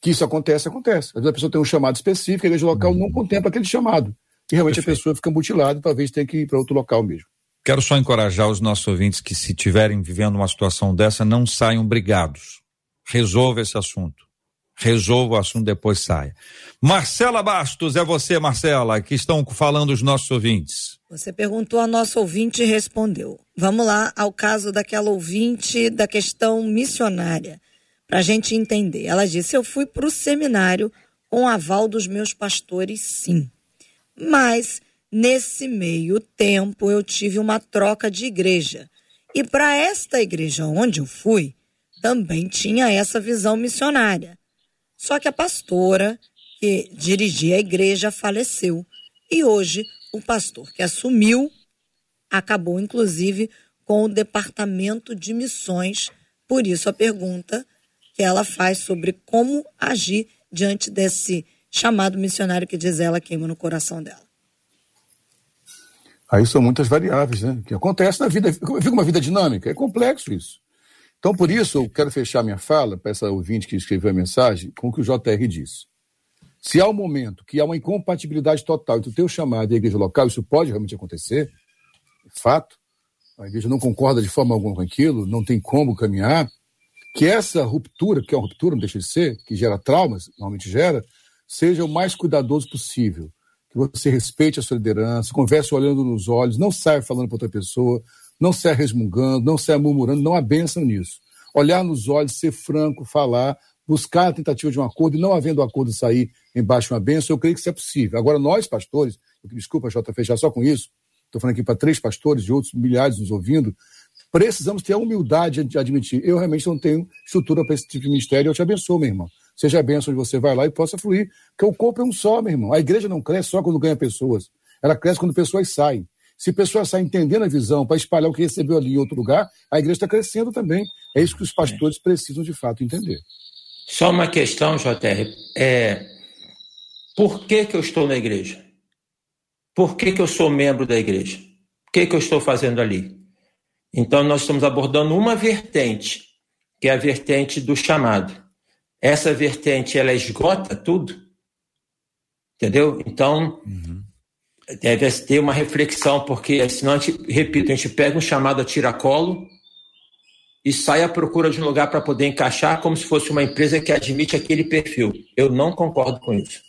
que isso acontece, acontece. Às vezes a pessoa tem um chamado específico, a igreja local não contempla aquele chamado. E realmente Perfeito. a pessoa fica mutilada e talvez tenha que ir para outro local mesmo. Quero só encorajar os nossos ouvintes que, se estiverem vivendo uma situação dessa, não saiam brigados. Resolva esse assunto. Resolva o assunto, depois saia. Marcela Bastos, é você, Marcela, que estão falando os nossos ouvintes. Você perguntou a nosso ouvinte e respondeu. Vamos lá ao caso daquela ouvinte da questão missionária, para a gente entender. Ela disse: Eu fui para o seminário com aval dos meus pastores, sim. Mas Nesse meio tempo, eu tive uma troca de igreja. E para esta igreja onde eu fui, também tinha essa visão missionária. Só que a pastora que dirigia a igreja faleceu. E hoje, o pastor que assumiu acabou, inclusive, com o departamento de missões. Por isso, a pergunta que ela faz sobre como agir diante desse chamado missionário que diz ela queima no coração dela. Aí são muitas variáveis, né? Que acontece na vida. Fica uma vida dinâmica, é complexo isso. Então, por isso, eu quero fechar minha fala para essa ouvinte que escreveu a mensagem com o que o JR disse. Se há um momento que há uma incompatibilidade total entre o teu chamado e a igreja local, isso pode realmente acontecer, é fato, a igreja não concorda de forma alguma com aquilo, não tem como caminhar, que essa ruptura, que é uma ruptura, não deixa de ser, que gera traumas, normalmente gera, seja o mais cuidadoso possível que você respeite a sua liderança, converse olhando nos olhos, não saia falando para outra pessoa, não saia resmungando, não saia murmurando, não há bênção nisso. Olhar nos olhos, ser franco, falar, buscar a tentativa de um acordo e não havendo acordo sair embaixo de uma bênção, eu creio que isso é possível. Agora, nós, pastores, desculpa, Jota, fechar só com isso, estou falando aqui para três pastores e outros milhares nos ouvindo, precisamos ter a humildade de admitir. Eu realmente não tenho estrutura para esse tipo de ministério, eu te abençoo, meu irmão seja a bênção onde você vai lá e possa fluir. Porque o corpo é um só, meu irmão. A igreja não cresce só quando ganha pessoas. Ela cresce quando pessoas saem. Se pessoas saem entendendo a visão para espalhar o que recebeu ali em outro lugar, a igreja está crescendo também. É isso que os pastores precisam de fato entender. Só uma questão, JR. É, por que, que eu estou na igreja? Por que, que eu sou membro da igreja? O que, que eu estou fazendo ali? Então, nós estamos abordando uma vertente, que é a vertente do chamado essa vertente ela esgota tudo, entendeu? Então uhum. deve ter uma reflexão, porque senão a gente, repito, a gente pega um chamado a tiracolo e sai à procura de um lugar para poder encaixar como se fosse uma empresa que admite aquele perfil. Eu não concordo com isso.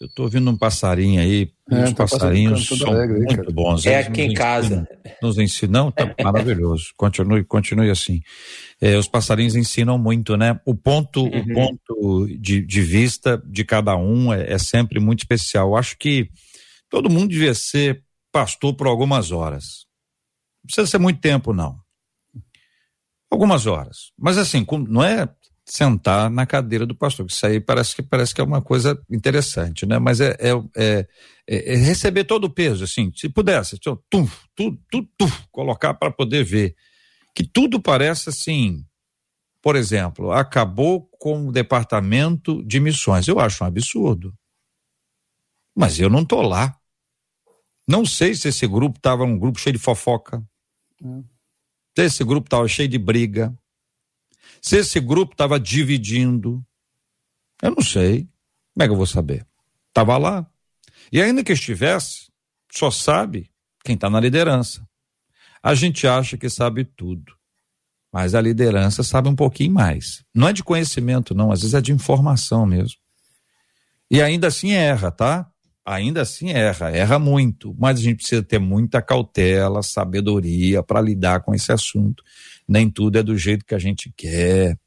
Eu estou ouvindo um passarinho aí, é, os tá passarinhos são alegre, muito cara. bons. É aqui em casa. Nos ensinam, tá maravilhoso. Continue, continue assim. É, os passarinhos ensinam muito, né? O ponto, uhum. o ponto de, de vista de cada um é, é sempre muito especial. Eu acho que todo mundo devia ser pastor por algumas horas. Não precisa ser muito tempo, não. Algumas horas. Mas assim, não é sentar na cadeira do pastor. Isso aí parece que parece que é uma coisa interessante, né? Mas é, é, é, é receber todo o peso, assim, se pudesse, tu, tu, tu, tu, colocar para poder ver que tudo parece assim. Por exemplo, acabou com o departamento de missões. Eu acho um absurdo. Mas eu não tô lá. Não sei se esse grupo estava um grupo cheio de fofoca. É. Se esse grupo estava cheio de briga se esse grupo estava dividindo, eu não sei. Como é que eu vou saber? Estava lá. E ainda que estivesse, só sabe quem está na liderança. A gente acha que sabe tudo, mas a liderança sabe um pouquinho mais. Não é de conhecimento, não, às vezes é de informação mesmo. E ainda assim erra, tá? Ainda assim erra, erra muito, mas a gente precisa ter muita cautela, sabedoria para lidar com esse assunto nem tudo é do jeito que a gente quer,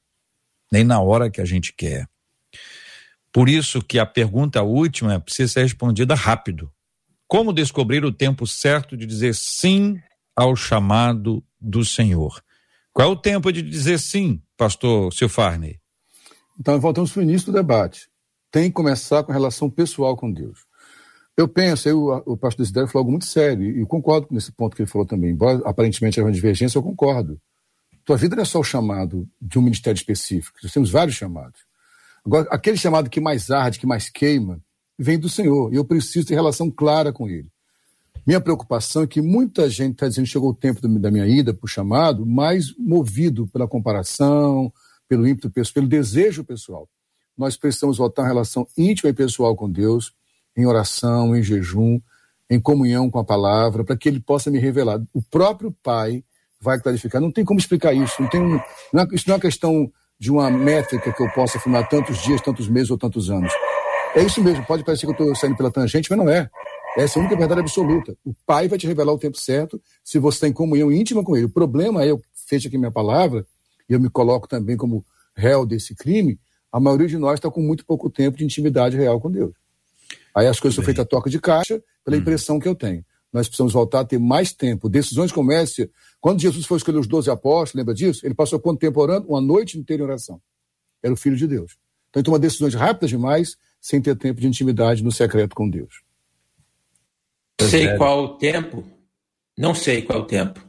nem na hora que a gente quer. Por isso que a pergunta última precisa ser respondida rápido. Como descobrir o tempo certo de dizer sim ao chamado do Senhor? Qual é o tempo de dizer sim, pastor Silfarney? Então, voltamos para o início do debate. Tem que começar com relação pessoal com Deus. Eu penso, eu, o pastor Desidério falou algo muito sério, e concordo nesse ponto que ele falou também. Embora aparentemente haja uma divergência, eu concordo. Tua vida não é só o chamado de um ministério específico. Nós temos vários chamados. Agora, aquele chamado que mais arde, que mais queima, vem do Senhor. E eu preciso ter relação clara com Ele. Minha preocupação é que muita gente está dizendo que chegou o tempo da minha ida para o chamado, mais movido pela comparação, pelo ímpeto pessoal, pelo desejo pessoal. Nós precisamos voltar uma relação íntima e pessoal com Deus, em oração, em jejum, em comunhão com a palavra, para que Ele possa me revelar. O próprio Pai vai clarificar. Não tem como explicar isso. Não tem não é, isso não é uma questão de uma métrica que eu possa afirmar tantos dias, tantos meses ou tantos anos. É isso mesmo. Pode parecer que eu estou saindo pela tangente, mas não é. Essa é a única verdade absoluta. O Pai vai te revelar o tempo certo se você está em comunhão íntima com Ele. O problema é, eu fecho aqui minha palavra, e eu me coloco também como réu desse crime, a maioria de nós está com muito pouco tempo de intimidade real com Deus. Aí as coisas Bem. são feitas a toca de caixa pela hum. impressão que eu tenho. Nós precisamos voltar a ter mais tempo. Decisões como essa. Quando Jesus foi escolher os doze apóstolos, lembra disso? Ele passou quanto tempo orando? Uma noite inteira em oração. Era o Filho de Deus. Então ele toma decisões rápidas demais, sem ter tempo de intimidade no secreto com Deus. Sei qual o tempo. Não sei qual o tempo.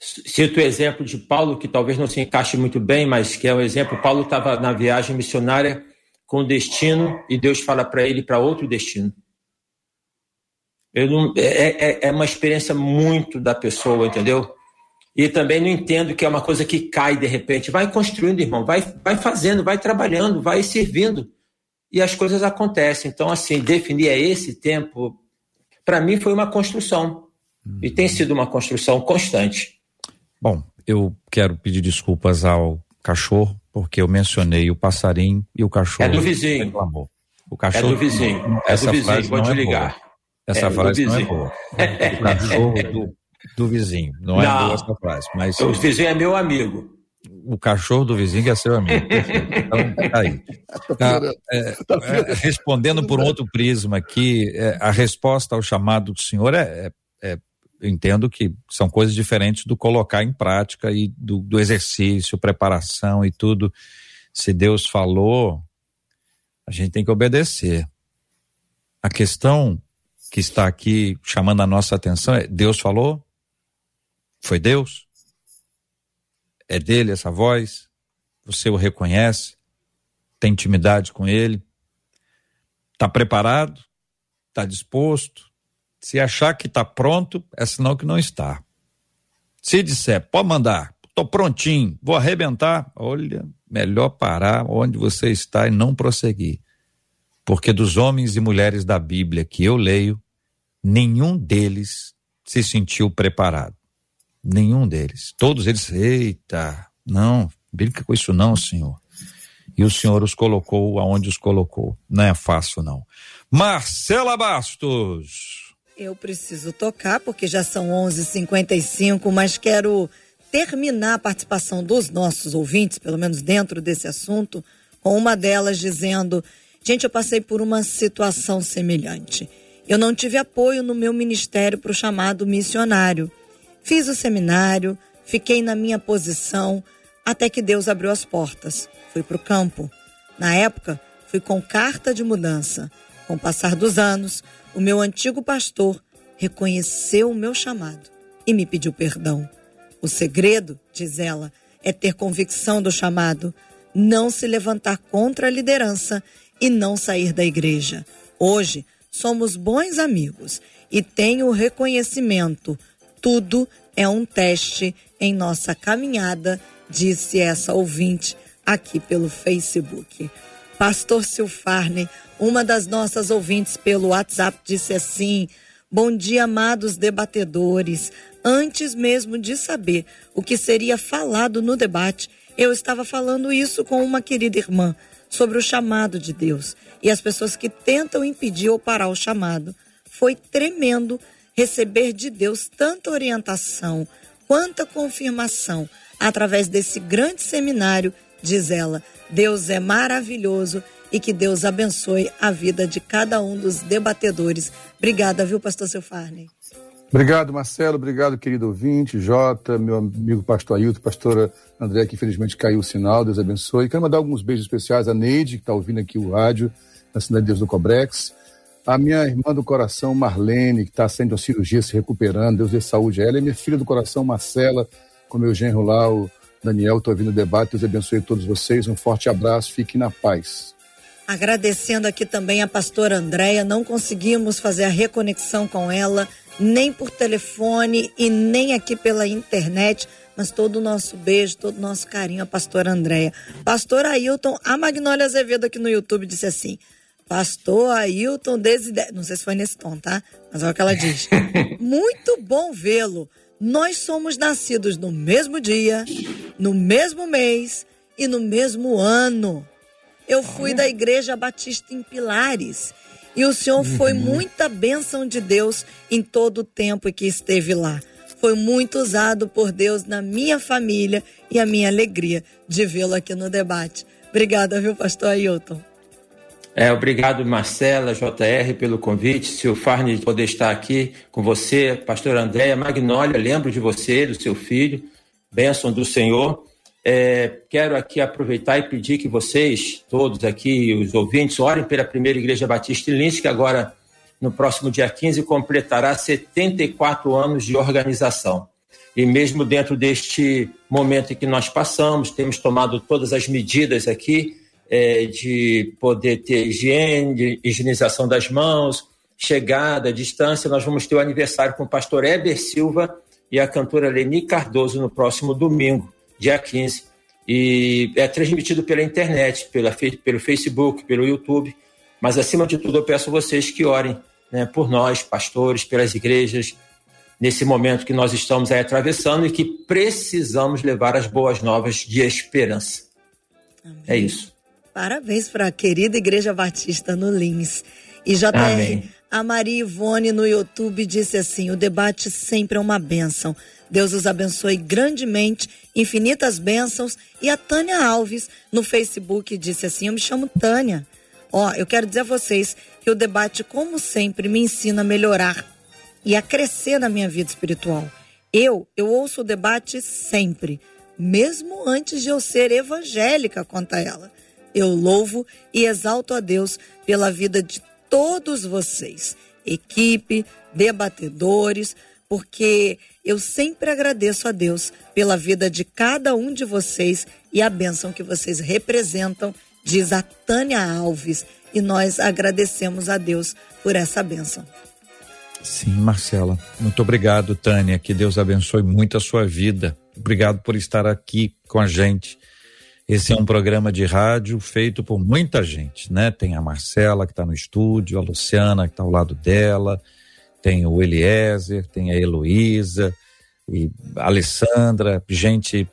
Cito o exemplo de Paulo, que talvez não se encaixe muito bem, mas que é um exemplo. Paulo estava na viagem missionária com destino e Deus fala para ele para outro destino. Não, é, é, é uma experiência muito da pessoa, entendeu? E também não entendo que é uma coisa que cai de repente. Vai construindo, irmão, vai, vai fazendo, vai trabalhando, vai servindo. E as coisas acontecem. Então, assim, definir é esse tempo, para mim foi uma construção. E tem sido uma construção constante. Bom, eu quero pedir desculpas ao cachorro, porque eu mencionei o passarinho e o cachorro. É do vizinho. O cachorro. É do vizinho. É do vizinho, vou te ligar. Boa. Essa é, frase não é boa. O cachorro do, do vizinho. Não, não, é boa essa frase. Mas, o vizinho é meu amigo. O cachorro do vizinho que é seu amigo. Então, tá aí. Tá, é, é, respondendo por um outro prisma aqui, é, a resposta ao chamado do senhor é, é, é entendo que são coisas diferentes do colocar em prática e do, do exercício, preparação e tudo. Se Deus falou, a gente tem que obedecer. A questão que está aqui chamando a nossa atenção é: Deus falou? Foi Deus? É dele essa voz? Você o reconhece? Tem intimidade com ele? Está preparado? Está disposto? Se achar que está pronto, é sinal que não está. Se disser, pode mandar, estou prontinho, vou arrebentar, olha, melhor parar onde você está e não prosseguir. Porque dos homens e mulheres da Bíblia que eu leio, nenhum deles se sentiu preparado. Nenhum deles. Todos eles, eita, não, brinca com isso não, senhor. E o Senhor os colocou aonde os colocou. Não é fácil, não. Marcela Bastos. Eu preciso tocar porque já são 11:55, mas quero terminar a participação dos nossos ouvintes, pelo menos dentro desse assunto, com uma delas dizendo: "Gente, eu passei por uma situação semelhante. Eu não tive apoio no meu ministério para o chamado missionário. Fiz o seminário, fiquei na minha posição até que Deus abriu as portas. Fui para o campo. Na época, fui com carta de mudança. Com o passar dos anos, o meu antigo pastor reconheceu o meu chamado e me pediu perdão. O segredo, diz ela, é ter convicção do chamado, não se levantar contra a liderança e não sair da igreja. Hoje, somos bons amigos e tenho o reconhecimento. Tudo é um teste em nossa caminhada, disse essa ouvinte aqui pelo Facebook. Pastor Silfarne, uma das nossas ouvintes pelo WhatsApp, disse assim: Bom dia, amados debatedores. Antes mesmo de saber o que seria falado no debate, eu estava falando isso com uma querida irmã sobre o chamado de Deus e as pessoas que tentam impedir ou parar o chamado. Foi tremendo receber de Deus tanta orientação, quanta confirmação através desse grande seminário, diz ela. Deus é maravilhoso e que Deus abençoe a vida de cada um dos debatedores. Obrigada, viu, pastor Silfarney? Obrigado, Marcelo. Obrigado, querido ouvinte, Jota, meu amigo pastor Ailton, pastora André, que infelizmente caiu o sinal. Deus abençoe. Quero mandar alguns beijos especiais à Neide, que está ouvindo aqui o rádio, na Cidade de Deus do Cobrex. A minha irmã do coração, Marlene, que está sendo a cirurgia, se recuperando. Deus dê saúde a ela. E minha filha do coração, Marcela, com meu genro lá, o Daniel. Estou ouvindo o debate. Deus abençoe todos vocês. Um forte abraço. Fiquem na paz. Agradecendo aqui também a pastora Andréia. Não conseguimos fazer a reconexão com ela nem por telefone e nem aqui pela internet, mas todo o nosso beijo, todo o nosso carinho a pastora Andréia. Pastor Ailton, a Magnólia Azevedo aqui no YouTube disse assim, Pastor Ailton Desidério, não sei se foi nesse tom, tá? Mas olha o que ela diz. Muito bom vê-lo. Nós somos nascidos no mesmo dia, no mesmo mês e no mesmo ano. Eu fui da Igreja Batista em Pilares e o Senhor foi uhum. muita bênção de Deus em todo o tempo que esteve lá. Foi muito usado por Deus na minha família e a minha alegria de vê-lo aqui no debate. Obrigada, viu, pastor Ailton? É, obrigado, Marcela, JR, pelo convite. Se o Farne poder estar aqui com você, pastor Andréia, Magnólia, lembro de você, do seu filho. Bênção do Senhor. É, quero aqui aproveitar e pedir que vocês, todos aqui, os ouvintes, orem pela primeira Igreja Batista em Lins, que agora, no próximo dia 15, completará 74 anos de organização. E mesmo dentro deste momento em que nós passamos, temos tomado todas as medidas aqui é, de poder ter higiene, de higienização das mãos, chegada, distância. Nós vamos ter o aniversário com o pastor Eber Silva e a cantora Leni Cardoso no próximo domingo dia 15. E é transmitido pela internet, pela, pelo Facebook, pelo YouTube. Mas, acima de tudo, eu peço a vocês que orem né, por nós, pastores, pelas igrejas, nesse momento que nós estamos aí atravessando e que precisamos levar as boas novas de esperança. Amém. É isso. Parabéns para a querida Igreja Batista no Lins. E JR, Amém. A Maria Ivone no YouTube disse assim: o debate sempre é uma bênção. Deus os abençoe grandemente, infinitas bênçãos. E a Tânia Alves no Facebook disse assim: Eu me chamo Tânia. Ó, eu quero dizer a vocês que o debate, como sempre, me ensina a melhorar e a crescer na minha vida espiritual. Eu, eu ouço o debate sempre, mesmo antes de eu ser evangélica quanto a ela. Eu louvo e exalto a Deus pela vida de todos vocês, equipe, debatedores, porque eu sempre agradeço a Deus pela vida de cada um de vocês e a bênção que vocês representam, diz a Tânia Alves. E nós agradecemos a Deus por essa bênção. Sim, Marcela. Muito obrigado, Tânia. Que Deus abençoe muito a sua vida. Obrigado por estar aqui com a gente. Esse é um programa de rádio feito por muita gente, né? Tem a Marcela que está no estúdio, a Luciana que está ao lado dela, tem o Eliezer, tem a Heloísa e a Alessandra, gente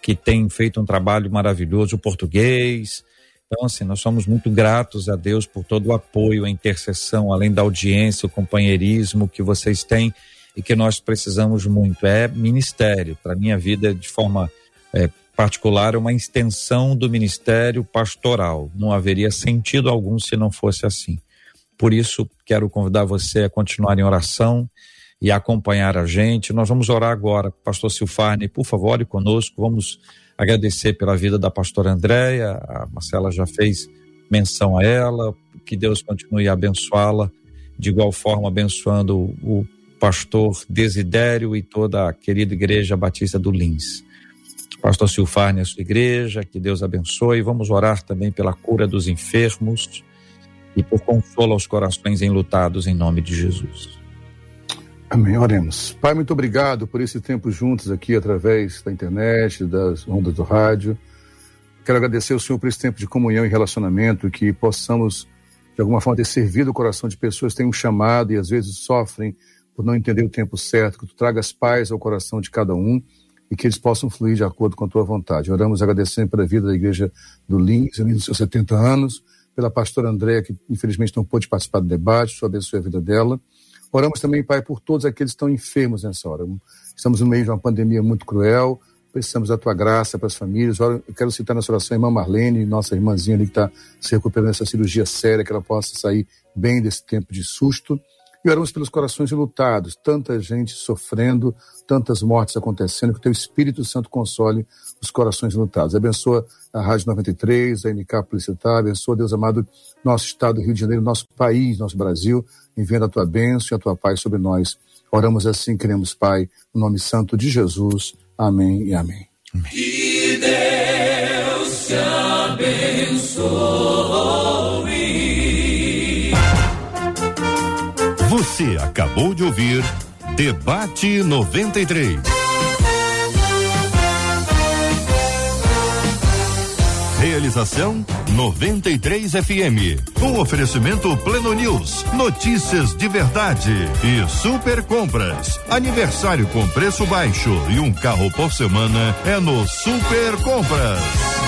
que tem feito um trabalho maravilhoso, o português, Então, assim, nós somos muito gratos a Deus por todo o apoio, a intercessão, além da audiência, o companheirismo que vocês têm e que nós precisamos muito. É ministério. Para minha vida, de forma é, particular, é uma extensão do ministério pastoral. Não haveria sentido algum se não fosse assim. Por isso, quero convidar você a continuar em oração e acompanhar a gente. Nós vamos orar agora. Pastor Silfarne, por favor, ore conosco. Vamos agradecer pela vida da pastora Andréia. A Marcela já fez menção a ela. Que Deus continue a abençoá-la, de igual forma abençoando o pastor Desidério e toda a querida igreja batista do Lins. Pastor Silfarne, a sua igreja, que Deus abençoe. Vamos orar também pela cura dos enfermos e por consolo aos corações enlutados em nome de Jesus. Amém. Oremos. Pai, muito obrigado por esse tempo juntos aqui através da internet, das ondas do rádio. Quero agradecer ao Senhor por esse tempo de comunhão e relacionamento, que possamos, de alguma forma, ter servido o coração de pessoas que têm um chamado e às vezes sofrem por não entender o tempo certo, que tu tragas paz ao coração de cada um e que eles possam fluir de acordo com a tua vontade. Oramos agradecendo pela vida da igreja do Lins, nos seus 70 anos, pela pastora Andréa, que infelizmente não pôde participar do debate, sua abençoe a vida dela. Oramos também, Pai, por todos aqueles que estão enfermos nessa hora. Estamos no meio de uma pandemia muito cruel, precisamos da tua graça para as famílias. Eu quero citar nessa oração a irmã Marlene, nossa irmãzinha ali que está se recuperando dessa cirurgia séria, que ela possa sair bem desse tempo de susto. E oramos pelos corações lutados, tanta gente sofrendo, tantas mortes acontecendo, que o teu Espírito Santo console os corações lutados. Abençoa a Rádio 93, a MK Publicitar, abençoa, Deus amado, nosso estado do Rio de Janeiro, nosso país, nosso Brasil, enviando a tua bênção e a tua paz sobre nós. Oramos assim, queremos, Pai, no nome santo de Jesus. Amém e amém. amém. Que Deus te abençoe. Você acabou de ouvir Debate 93. Realização 93 FM. Um oferecimento Pleno News. Notícias de verdade e super compras. Aniversário com preço baixo e um carro por semana é no Super Compras.